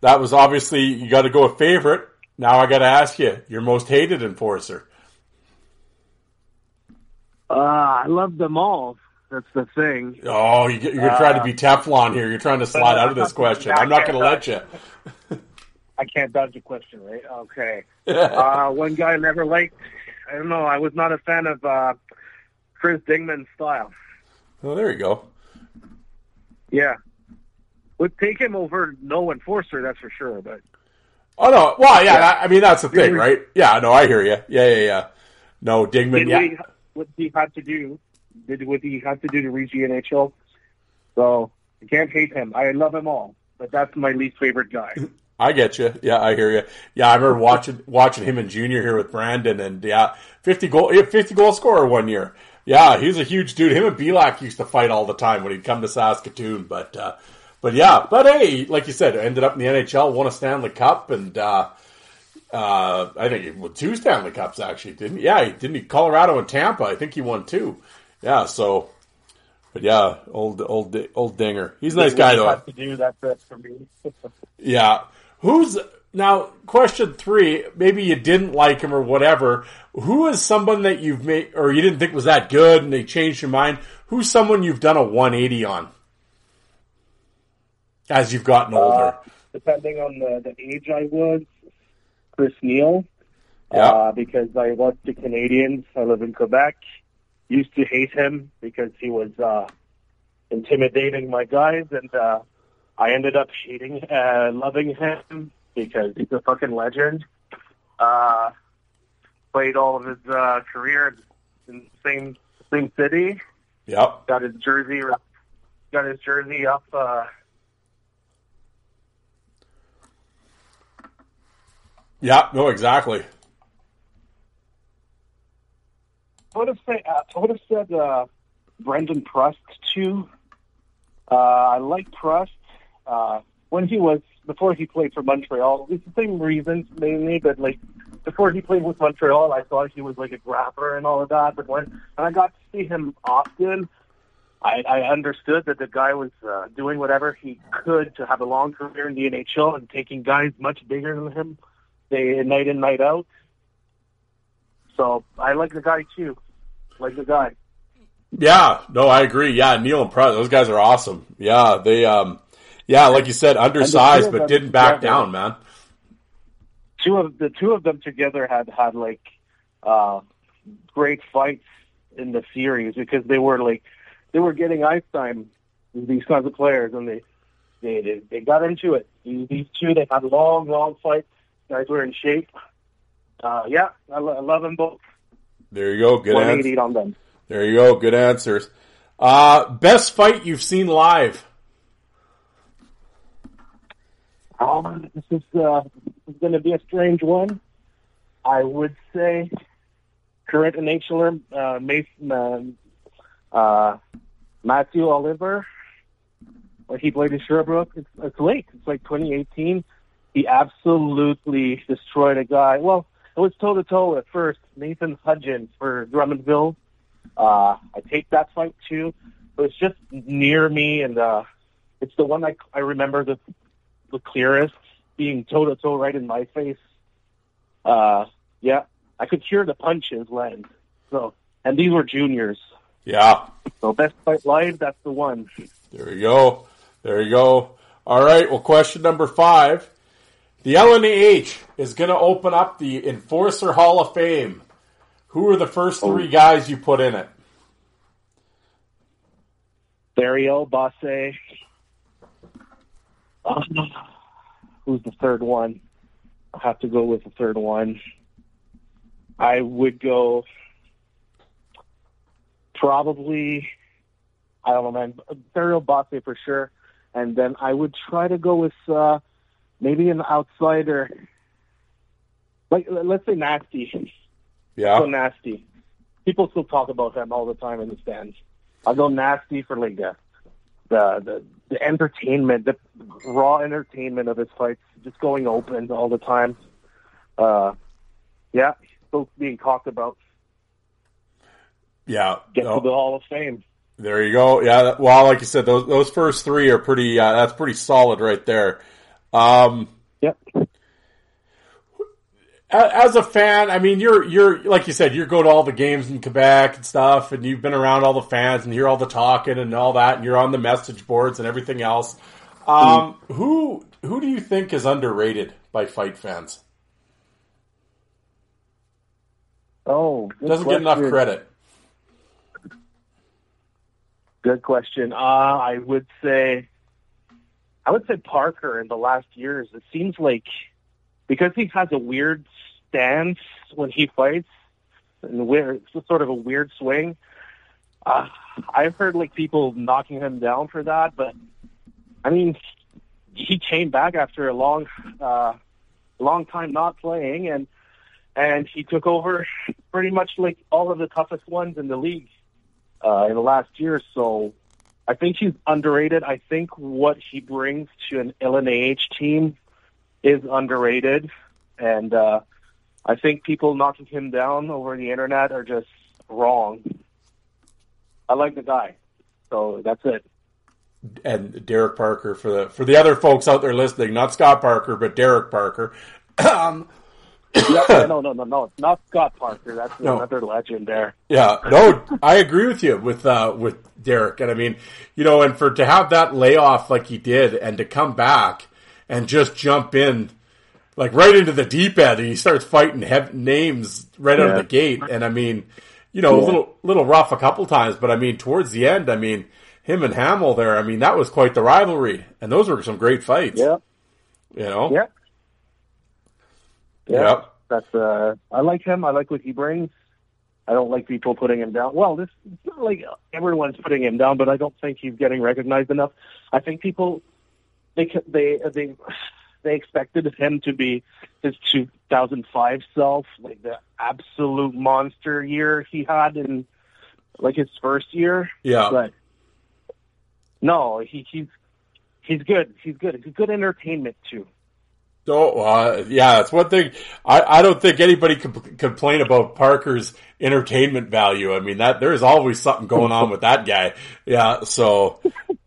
that was obviously you got to go a favorite. Now I got to ask you, your most hated enforcer. uh, I love them all. That's the thing. Oh, you, you're uh, trying to be Teflon here. You're trying to slide out of this question. I'm not going to let you. I can't dodge a question, right? Okay. uh, one guy I never liked. I don't know. I was not a fan of uh, Chris Dingman's style. Oh, there you go. Yeah, would take him over no enforcer. That's for sure. But oh no, well, yeah. yeah. I mean, that's the thing, right? Yeah, no, I hear you. Yeah, yeah, yeah. No, Dingman. Yeah. We, what he had to do? Did what he had to do to reach the NHL? So you can't hate him. I love him all, but that's my least favorite guy. I get you. Yeah, I hear you. Yeah, I remember watching watching him in junior here with Brandon, and yeah, fifty goal, fifty goal scorer one year. Yeah, he's a huge dude. Him and Belak used to fight all the time when he'd come to Saskatoon. But uh, but yeah, but hey, like you said, ended up in the NHL, won a Stanley Cup, and uh, uh, I think he won two Stanley Cups actually, didn't? He? Yeah, he didn't. He Colorado and Tampa. I think he won two. Yeah, so. But yeah, old old old Dinger. He's a nice guy though. To do that's it for me. yeah, Who's now question three? Maybe you didn't like him or whatever. Who is someone that you've made or you didn't think was that good and they changed your mind? Who's someone you've done a 180 on as you've gotten older? Uh, depending on the, the age I was, Chris Neil. Yeah. Uh, because I watched the Canadiens. I live in Quebec. Used to hate him because he was uh, intimidating my guys, and uh, I ended up hating, uh, loving him because he's a fucking legend. Uh, played all of his uh, career in the same same city. Yep. Got his jersey. Got his jersey up. Uh, yeah. No. Exactly. I would have said. Uh, I would have said uh, Brendan Prust too. Uh, I like Prust uh, when he was before he played for Montreal. It's the same reasons mainly, but like before he played with Montreal, I thought he was like a grappler and all of that. But when, and I got to see him often, I, I understood that the guy was uh, doing whatever he could to have a long career in the NHL and taking guys much bigger than him, day night in night out. So I like the guy too, like the guy. Yeah, no, I agree. Yeah, Neil and Prust, those guys are awesome. Yeah, they um yeah, like you said, undersized but didn't back together, down, man. Two of the two of them together had had like uh, great fights in the series because they were like they were getting ice time. with These kinds of players, and they they they, they got into it. These two, they had long, long fights. Guys were in shape. Uh, yeah, I, lo- I love them both. There you go. Good answer. on them. There you go. Good answers. Uh, best fight you've seen live? Um, this is uh, going to be a strange one. I would say current NHLer uh, Mason uh, uh, Matthew Oliver, when he played in Sherbrooke. It's, it's late. It's like 2018. He absolutely destroyed a guy. Well, it was toe to toe at first. Nathan Hudgens for Drummondville. Uh, I take that fight too. It was just near me, and uh, it's the one I I remember the the clearest, being toe to toe right in my face. Uh, yeah, I could hear the punches land. So, and these were juniors. Yeah. So best fight live, that's the one. There you go. There you go. All right. Well, question number five. The LNAH is going to open up the Enforcer Hall of Fame. Who are the first three guys you put in it? Dario Basse. Uh, who's the third one? I'll have to go with the third one. I would go probably, I don't know, man, Dario Basse for sure. And then I would try to go with uh, maybe an outsider. Like, let's say Nasty. Yeah. So Nasty. People still talk about him all the time in the stands. I'll go Nasty for like the, the, the, entertainment, the raw entertainment of his fights, just going open all the time. Uh, yeah, still being talked about. Yeah. Get No. to the Hall of Fame. There you go. Yeah. Well, like you said, those those first three are pretty. Uh, that's pretty solid right there. Um, Yep. As a fan, I mean, you're you're like you said, you go to all the games in Quebec and stuff, and you've been around all the fans and hear all the talking and all that, and you're on the message boards and everything else. Um, Who who do you think is underrated by fight fans? Oh, good Doesn't get enough credit. Good question. Uh, I would say, I would say Parker in the last years. It seems like because he has a weird stance when he fights, and weird, sort of a weird swing. Uh, I've heard like people knocking him down for that, but I mean, he came back after a long, uh, long time not playing, and and he took over pretty much like all of the toughest ones in the league uh, in the last year. So I think he's underrated. I think what he brings to an LNAH team is underrated, and uh, I think people knocking him down over the internet are just wrong. I like the guy, so that's it. and Derek Parker for the for the other folks out there listening, not Scott Parker, but Derek Parker. um, yeah, no, no, no, no, not Scott Parker. That's No. another legend there. yeah, no, I agree with you with uh, with Derek, and I mean, you know, and for to have that layoff like he did, and to come back and just jump in. Like right into the deep end, and he starts fighting hev- names right out of the gate. And I mean, you know, a Yeah. little little rough a couple times, but I mean, towards the end, I mean, him and Hamill there, I mean, that was quite the rivalry, and those were some great fights. Yeah, You know, yeah, yeah. Yep. That's uh, I like him. I like what he brings. I don't like people putting him down. Well, this it's not like everyone's putting him down, but I don't think he's getting recognized enough. I think people they they they they expected him to be his 2005 self, like the absolute monster year he had in like his first year. Yeah. But no, he he's he's good. He's good. He's good entertainment too. So, uh, yeah, that's one thing. I, I don't think anybody can p- complain about Parker's entertainment value. I mean, that there is always something going on with that guy. Yeah. So,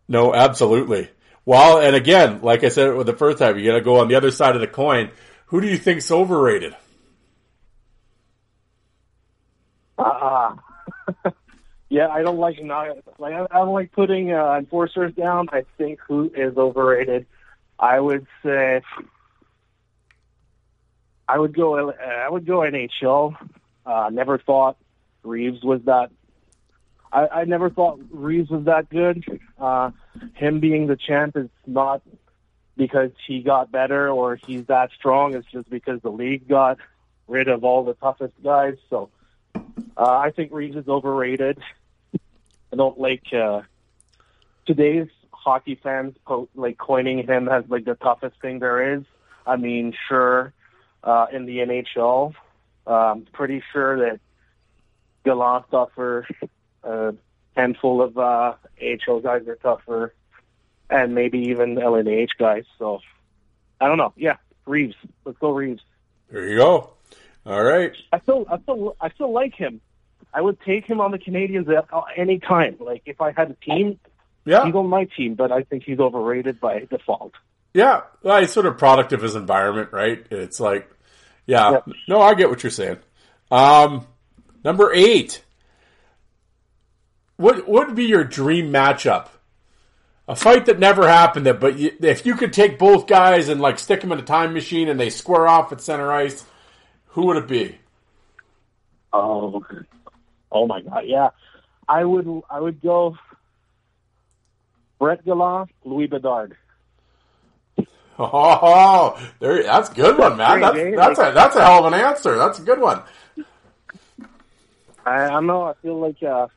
no, absolutely. Well, and again, like I said the first time, you got to go on the other side of the coin. Who do you think's overrated? Uh, yeah, I don't like not like I, I don't like putting uh, enforcers down. I think who is overrated. I would say I would go. Uh, I would go NHL. Uh, never thought Reaves was that. I, I never thought Reaves was that good. Uh, him being the champ is not because he got better or he's that strong. It's just because the league got rid of all the toughest guys. So uh, I think Reaves is overrated. I don't like uh, today's hockey fans po- like coining him as like the toughest thing there is. I mean, sure, uh, in the NHL, I'm pretty sure that Gallant tougher. A handful of uh, AHL guys are tougher, and maybe even LNH guys. So I don't know. Yeah, Reaves. Let's go Reaves. There you go. All right. I still, I still, I still like him. I would take him on the Canadiens at any time. Like if I had a team, Yeah. he's on my team. But I think he's overrated by default. Yeah, well, it's sort of product of his environment, right? It's like, yeah, Yeah. no, I get what you're saying. Um, number eight, what would be your dream matchup? A fight that never happened. That, but you, if you could take both guys and like stick them in a time machine and they square off at center ice, who would it be? Oh, oh my God! Yeah, I would, I would go Brett Gallant, Louis Bedard. Oh, there, that's a good one, man. That's that's a that's a hell of an answer. That's a good one. I, I don't know. I feel like uh,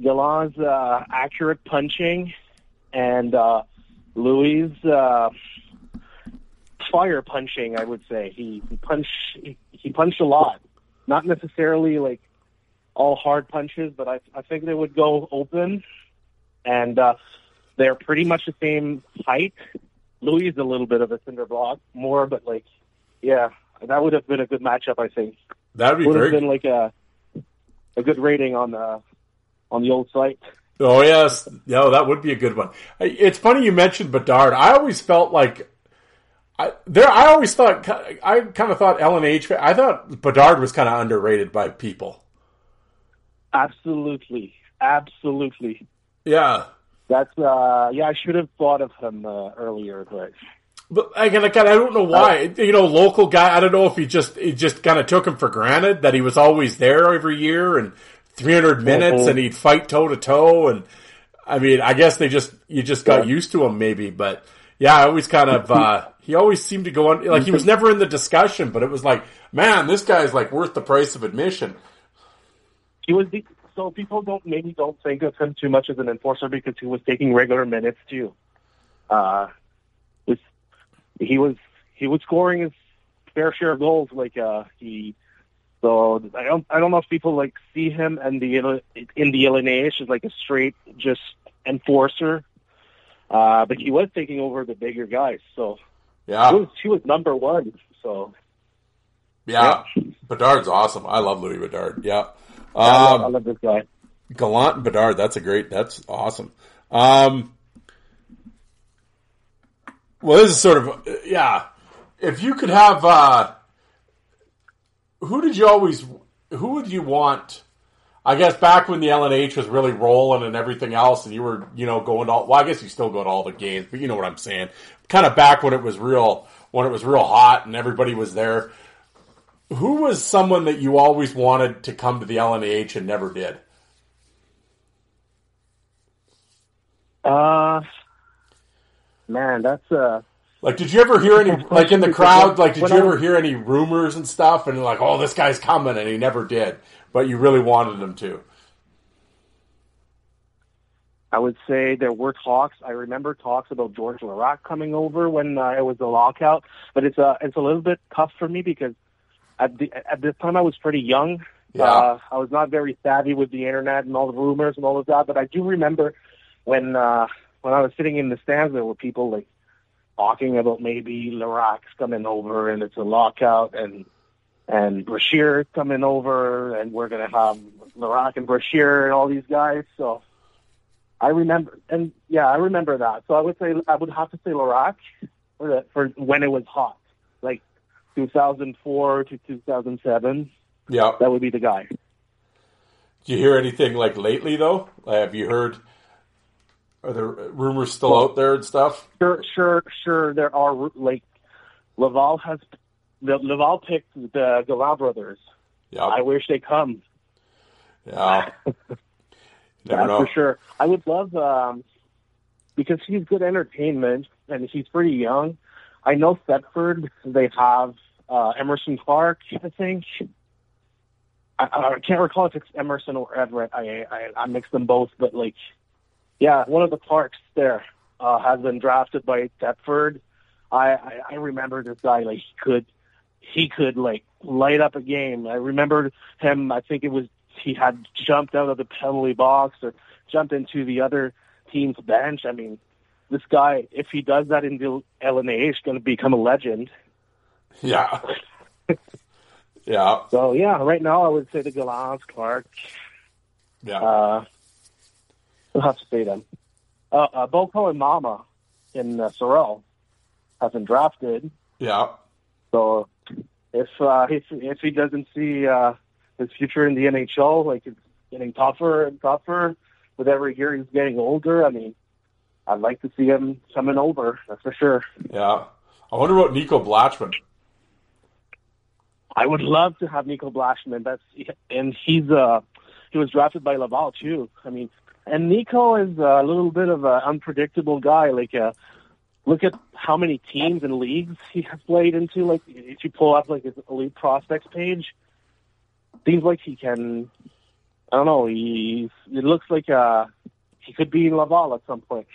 Gallant's uh, accurate punching and uh, Louis' uh, fire punching. I would say he he punched he, he punched a lot. Not necessarily like all hard punches, but I I think they would go open, and uh, they're pretty much the same height. Louis is a little bit of a cinder block more, but like yeah, that would have been a good matchup. I think That'd be would have been like a a good rating on the on the old site. Oh yes, no, that would be a good one. It's funny you mentioned Bedard. I always felt like I there. I always thought I kind of thought LNH. I thought Bedard was kind of underrated by people. Absolutely, absolutely. Yeah, That's uh yeah. I should have thought of him uh, earlier, but but again, again, I don't know why. You know, local guy. I don't know if he just he just kind of took him for granted that he was always there every year and 300 minutes and he'd fight toe to toe. And I mean, I guess they just you just got used to him maybe, but yeah, I always kind of uh he always seemed to go on like he was never in the discussion, but it was like, man, this guy's like worth the price of admission. he was the so people don't maybe don't think of him too much as an enforcer because he was taking regular minutes too. Uh, was he was he was scoring his fair share of goals. Like uh, he, so I don't I don't know if people like see him and the in the LNAH as like a straight just enforcer. Uh, but he was taking over the bigger guys, so Yeah, he was he was number one. So yeah, Bedard's awesome. I love Louis Bedard. Yeah. I, love, I Um, love this guy. Gallant and Bedard, that's a great, that's awesome. Um, well, this is sort of, yeah. If you could have, uh, who did you always, who would you want? I guess back when the LNH was really rolling and everything else, and you were, you know, going to all, well, I guess you still go to all the games, but you know what I'm saying. Kind of back when it was real, when it was real hot and everybody was there. Who was someone that you always wanted to come to the LNH and never did? Uh, man, that's uh. Like, did you ever hear any, like in the crowd, like, did when you ever was- hear any rumors and stuff? And like, oh, this guy's coming, and he never did, but you really wanted him to. I would say there were talks. I remember talks about George Laraque coming over when uh, it was the lockout, but it's a it's a little bit tough for me because at the at this time I was pretty young. Yeah. Uh, I was not very savvy with the internet and all the rumors and all of that. But I do remember when uh, when I was sitting in the stands, there were people like talking about maybe Laraque's coming over and it's a lockout and and Brashear coming over and we're gonna have Laraque and Brashear and all these guys. So I remember, and yeah, I remember that. So I would say I would have to say Laraque for the, for when it was hot, like 2004 to 2007. Yeah. That would be the guy. Do you hear anything like lately though? Have you heard? Are there rumors still out there and stuff? Sure, sure, sure. There are like Laval has the Laval picked the Gallant brothers. Yeah. I wish they come. Yeah. Never That's know. for sure. I would love um, because he's good entertainment and he's pretty young. I know Thetford they have uh, Emerson Clark. I think I, I can't recall if it's Emerson or Everett. I, I I mix them both, but like yeah, one of the Clarks there uh, has been drafted by Thetford. I, I I remember this guy like he could he could like light up a game. I remember him. I think it was he had jumped out of the penalty box or jumped into the other team's bench. I mean, this guy, if he does that in the LNAH, is going to become a legend. Yeah. yeah. So yeah, right now I would say the Gallants, Clark. Yeah. Uh, we'll have to see them. Uh, uh, Boko Imama in uh, Sorel have been drafted. yeah. So if uh, if if he doesn't see uh, his future in the NHL, like it's getting tougher and tougher with every year he's getting older. I mean, I'd like to see him coming over. That's for sure. Yeah. I wonder about Nico Blatchman. I would love to have Nico Blashman. That's and he's uh he was drafted by Laval too. I mean, and Nico is a little bit of an unpredictable guy. Like, uh, look at how many teams and leagues he has played into. Like, if you pull up like his elite prospects page, seems like he can. I don't know. He it looks like uh he could be in Laval at some point.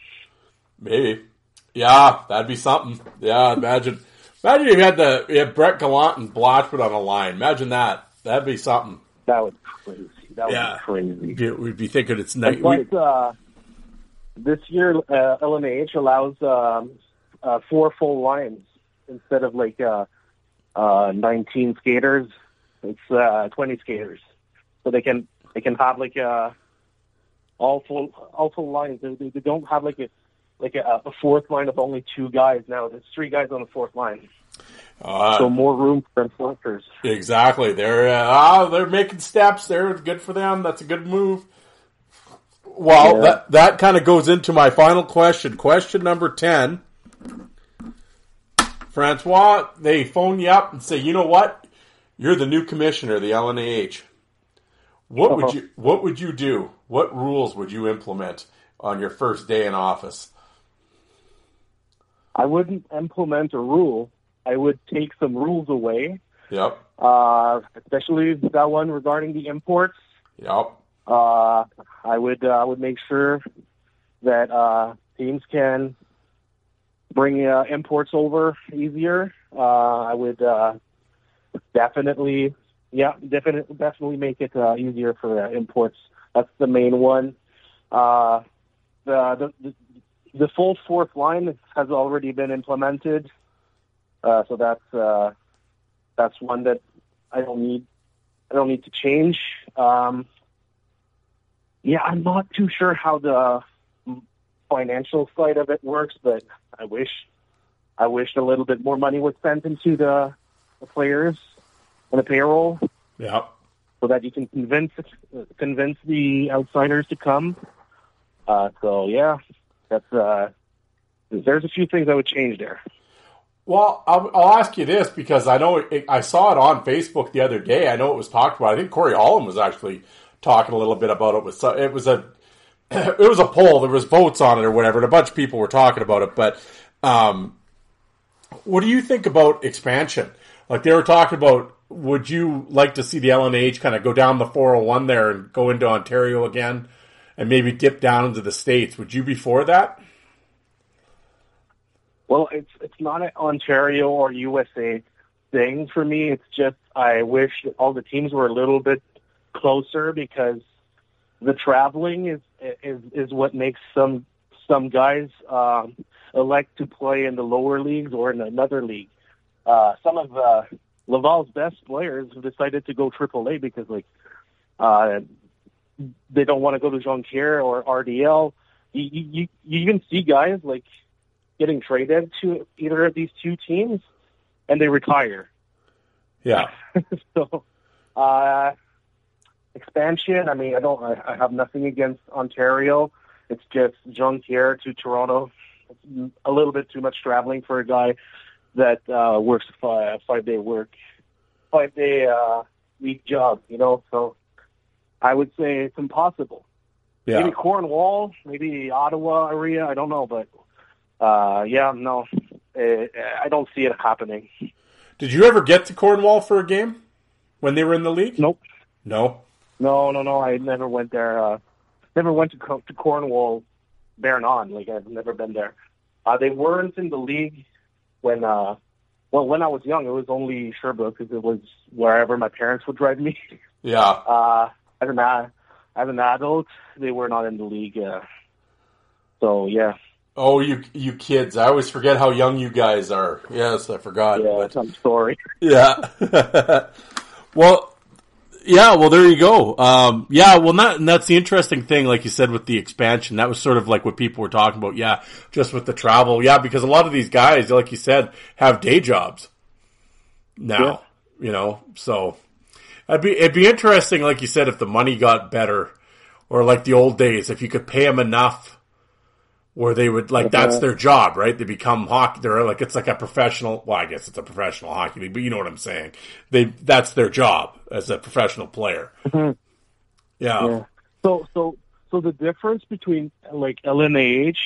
Maybe. Yeah, that'd be something. Yeah, imagine. Imagine if you had the you had Brett Gallant and Blatchford on a line. Imagine that. That'd be something. That would be crazy. That would Yeah. be crazy. We'd be, we'd be thinking it's night. But uh, this year, uh, LNAH allows um, uh, four full lines instead of like uh, uh, 19 skaters. It's uh, 20 skaters, so they can they can have like uh, all full all full lines. They, they, they don't have like a like a, a fourth line of only two guys now. There's three guys on the fourth line, Uh, so more room for enforcers. Exactly. They're uh, ah, they're making steps. They're good for them. That's a good move. Well, Yeah. that that kind of goes into my final question. Question number ten. Francois, they phone you up and say, "You know what? You're the new commissioner of the LNAH. What would Uh-huh. you What would you do? What rules would you implement on your first day in office?" I wouldn't implement a rule. I would take some rules away, Yep. uh, especially that one regarding the imports. Yep. Uh, I would uh, I would make sure that uh, teams can bring uh, imports over easier. Uh, I would uh, definitely, yeah, definitely, definitely make it uh, easier for uh, imports. That's the main one. Uh, the, the the full fourth line has already been implemented, uh, so that's uh, that's one that I don't need. I don't need to change. Um, yeah, I'm not too sure how the financial side of it works, but I wish I wish a little bit more money was spent into the, the players and the payroll Yep. so that you can convince convince the outsiders to come. Uh, so yeah, that's uh, there's a few things I would change there. Well, I'll, I'll ask you this because I know it, I saw it on Facebook the other day. I know it was talked about. I think Corey Holland was actually talking a little bit about it. Was it was a it was a poll. There was votes on it or whatever, and a bunch of people were talking about it. But um, what do you think about expansion? Like they were talking about, would you like to see the LNH kind of go down the 401 there and go into Ontario again, and maybe dip down into the states? Would you be for that? Well, it's it's not an Ontario or USA thing for me. It's just I wish all the teams were a little bit closer because the traveling is is is what makes some some guys um, elect to play in the lower leagues or in another league. Uh, some of uh, Laval's best players have decided to go AAA because like uh, they don't want to go to Jonquière or RDL. You, you you even see guys like getting traded to either of these two teams, and they retire. Yeah. so, uh, expansion. I mean, I don't. I, I have nothing against Ontario. It's just Jonquière to Toronto. It's a little bit too much traveling for a guy that uh, works a five, five day work, five day uh, week job. You know, so I would say it's impossible. Yeah. Maybe Cornwall, maybe Ottawa area. I don't know, but uh, yeah, no, uh, I don't see it happening. Did you ever get to Cornwall for a game when they were in the league? Nope. No. No, no, no. I never went there. Uh, never went to to Cornwall, Bernon. Like I've never been there. Uh, they weren't in the league when. Uh, well, when I was young, it was only Sherbrooke because it was wherever my parents would drive me. Yeah. Uh, as an as an adult, they were not in the league. Uh, so yeah, Oh, you you kids! I always forget how young you guys are. Yes, I forgot. yeah, but- I'm sorry. Yeah. well, yeah. Well, there you go. Um, yeah. Well, not, and that's the interesting thing, like you said, with the expansion. That was sort of like what people were talking about. Yeah, just with the travel. Yeah, because a lot of these guys, like you said, have day jobs now. You know, so it'd be it'd be interesting, like you said, if the money got better, or like the old days, if you could pay them enough. Where they would like that's uh-huh. their job, right? They become hockey. They're like it's like a professional. Well, I guess it's a professional hockey league, but you know what I'm saying. They that's their job as a professional player. Mm-hmm. Yeah. Yeah. So so so the difference between like LNH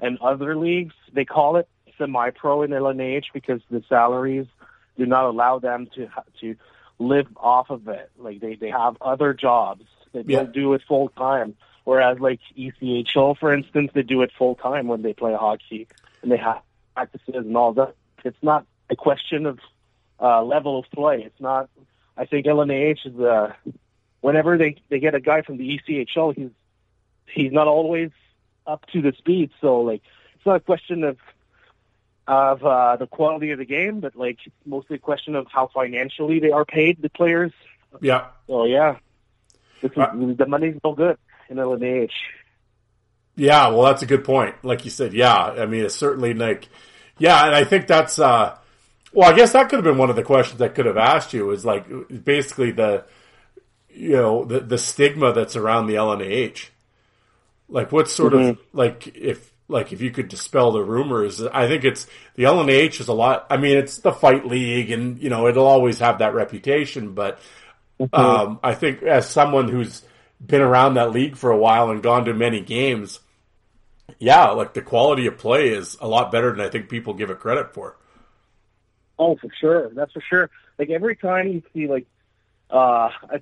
and other leagues, they call it semi-pro in LNH because the salaries do not allow them to ha- to live off of it. Like they they have other jobs. They Yeah. don't do it full time. Whereas like ECHL, for instance, they do it full time when they play hockey and they have practices and all that. It's not a question of uh, level of play. It's not. I think LNAH is uh, whenever they they get a guy from the ECHL, he's he's not always up to the speed. So like it's not a question of of uh, the quality of the game, but like mostly a question of how financially they are paid the players. Yeah. So yeah, this is, Uh, the money's no good in LNAH. Yeah, well, that's a good point. Like you said, yeah. I mean, it's certainly like, yeah, and I think that's, uh, well, I guess that could have been one of the questions I could have asked you is like basically the, you know, the, the stigma that's around the LNAH. Like what sort of, like if, like if you could dispel the rumors, I think it's, the LNAH is a lot, I mean, it's the fight league and, you know, it'll always have that reputation, but, um, I think as someone who's been around that league for a while and gone to many games, yeah, like the quality of play is a lot better than I think people give it credit for. Oh, for sure. That's for sure. Like every time you see like uh uh,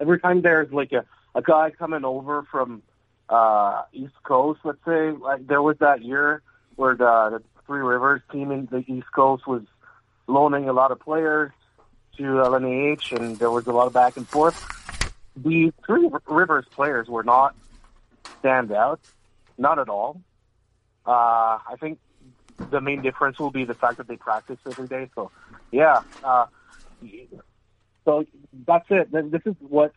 every time there's like a a guy coming over from uh East Coast, let's say, like there was that year where the, the Three Rivers team in the East Coast was loaning a lot of players to LNAH and there was a lot of back and forth. The Three Rivers players were not stand out, not at all. Uh I think the main difference will be the fact that they practice every day. So, yeah. Uh, so that's it. This is what's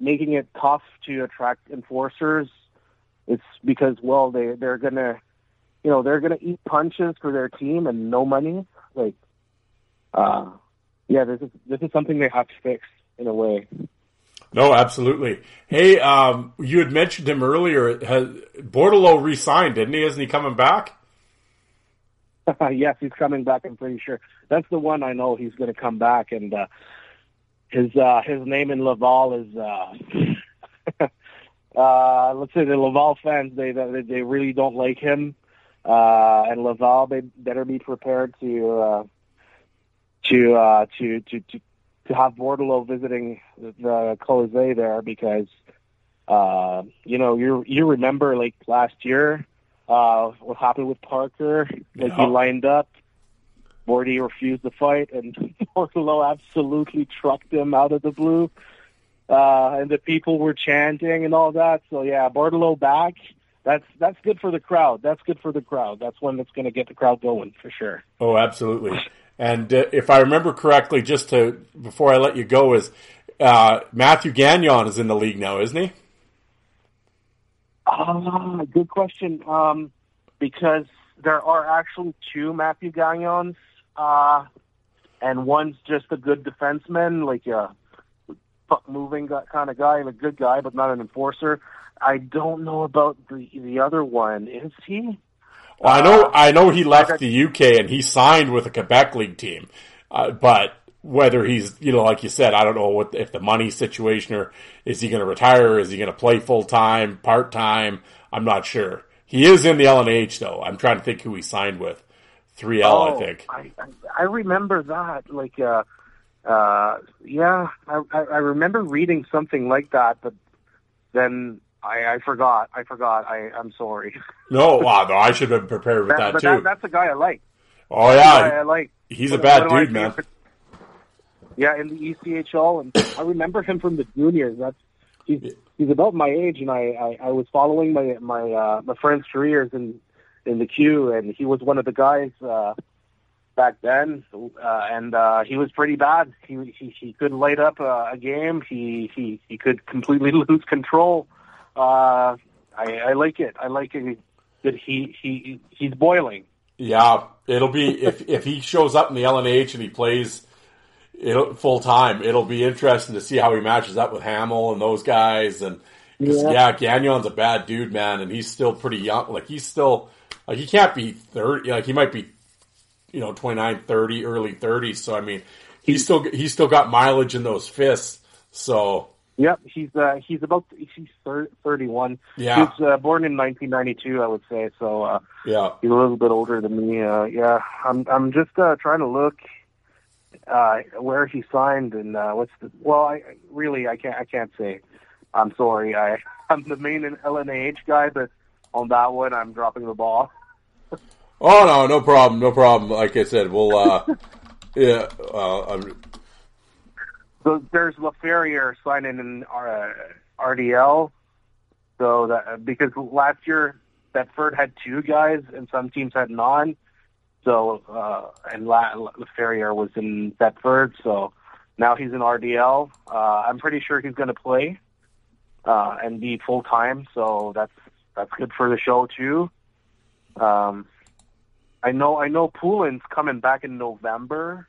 making it tough to attract enforcers. It's because, well, they they're gonna, you know, they're gonna eat punches for their team and no money. Like, uh, yeah, this is this is something they have to fix in a way. No, absolutely. Hey, um, you had mentioned him earlier. Has Bordeleau re-signed, didn't he? Isn't he coming back? yes, he's coming back. I'm pretty sure that's the one I know he's going to come back, and uh, his uh, his name in Laval is. Uh, uh, let's say the Laval fans they they, they really don't like him, uh, and Laval they better be prepared to uh, to, uh, to to to to have Bordeleau visiting the Colisée there because uh, you know you you remember like last year uh, what happened with Parker. Like he lined up, Bordy refused to fight, and Bordeleau absolutely trucked him out of the blue. Uh, and the people were chanting and all that. So yeah, Bordeleau back. That's that's good for the crowd. That's good for the crowd. That's one that's going to get the crowd going for sure. Oh, absolutely. And uh, if I remember correctly, just to before I let you go, is uh, Matthew Gagnon is in the league now, isn't he? Ah, good question. Um, because there are actually two Matthew Gagnons, uh, and one's just a good defenseman, like a puck moving kind of guy, and a good guy, but not an enforcer. I don't know about the the other one. Is he? Well, I know, I know he left the UK and he signed with a Quebec league team, uh, but whether he's, you know, like you said, I don't know what if the money situation or is he going to retire? Is he going to play full time, part time? I'm not sure. He is in the LNH though. I'm trying to think who he signed with. 3L, I think. Oh, I, I remember that. Like, uh, uh, yeah, I I remember reading something like that, but then I, I forgot. I forgot. I I'm sorry. No, wow, no, I should have been prepared with that, but too. that, that's a guy I like. oh Guy I yeah, like. he's a bad one of my dude, man. favorite- Yeah, in the ECHL, and I remember him from the juniors. That's he's he's about my age, and I I, I was following my my uh, my friend's careers in in the queue, and he was one of the guys uh, back then, uh, and uh, he was pretty bad. He he, he could light up a, a game. He he he could completely lose control. Uh, Uh, I I like it. I like it that he he he's boiling. Yeah, it'll be if if he shows up in the LNH and he plays it'll full time. It'll be interesting to see how he matches up with Hamill and those guys. And 'cause, Yeah. yeah, Gagnon's a bad dude, man, and he's still pretty young. Like he's still like he can't be thirty. Like he might be, you know, 29, 30, early thirties. So I mean, he's still he's still got mileage in those fists. So Yep, he's uh, he's about he's thir- 31. Yeah. he's uh, born in 1992, I would say. So uh, yeah, he's a little bit older than me. Uh, yeah, I'm I'm just uh, trying to look uh, where he signed and uh, what's the. Well, I really I can't I can't say. I'm sorry. I I'm the main LNAH guy, but on that one I'm dropping the ball. Oh no, no problem, no problem. Like I said, we'll uh, yeah, uh, I'm- So there's LaFerriere signing in uh, RDL. So that because last year Bedford had two guys and some teams had none. So uh, and La- LaFerriere was in Bedford. So now he's in RDL. Uh, I'm pretty sure he's going to play uh, and be full time. So that's that's good for the show too. Um, I know I know Poulin's coming back in November.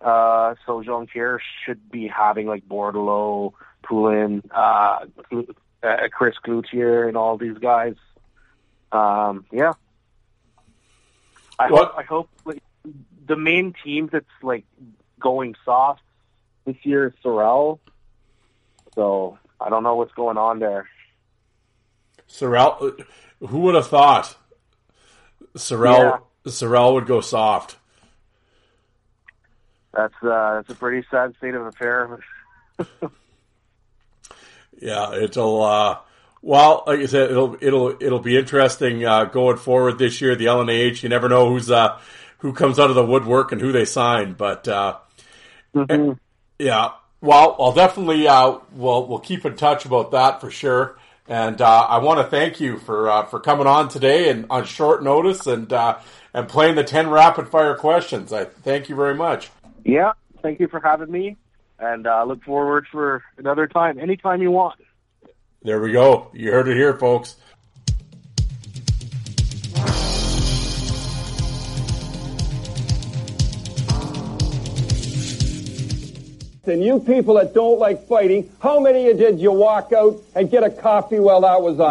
Uh, so Jean Pierre should be having like Bordeleau, Poulin, uh, uh, Chris Cloutier, and all these guys. Um, yeah. I What- hope. I hope like, the main team that's like going soft this year is Sorel. So I don't know what's going on there. Sorel. Who would have thought Sorel Sorel would go soft? That's uh, that's a pretty sad state of affairs. Yeah, it'll. Uh, well, like I said, it'll it'll it'll be interesting uh, going forward this year. The LNH, you never know who's uh, who comes out of the woodwork and who they sign, but uh, yeah. Well, I'll definitely uh, we'll we'll keep in touch about that for sure. And uh, I want to thank you for uh, for coming on today and on short notice and uh, and playing the ten rapid fire questions. I thank you very much. Yeah, thank you for having me, and uh, look forward for another time, anytime you want. There we go. You heard it here, folks. And you people that don't like fighting, how many of you did you walk out and get a coffee while that was on?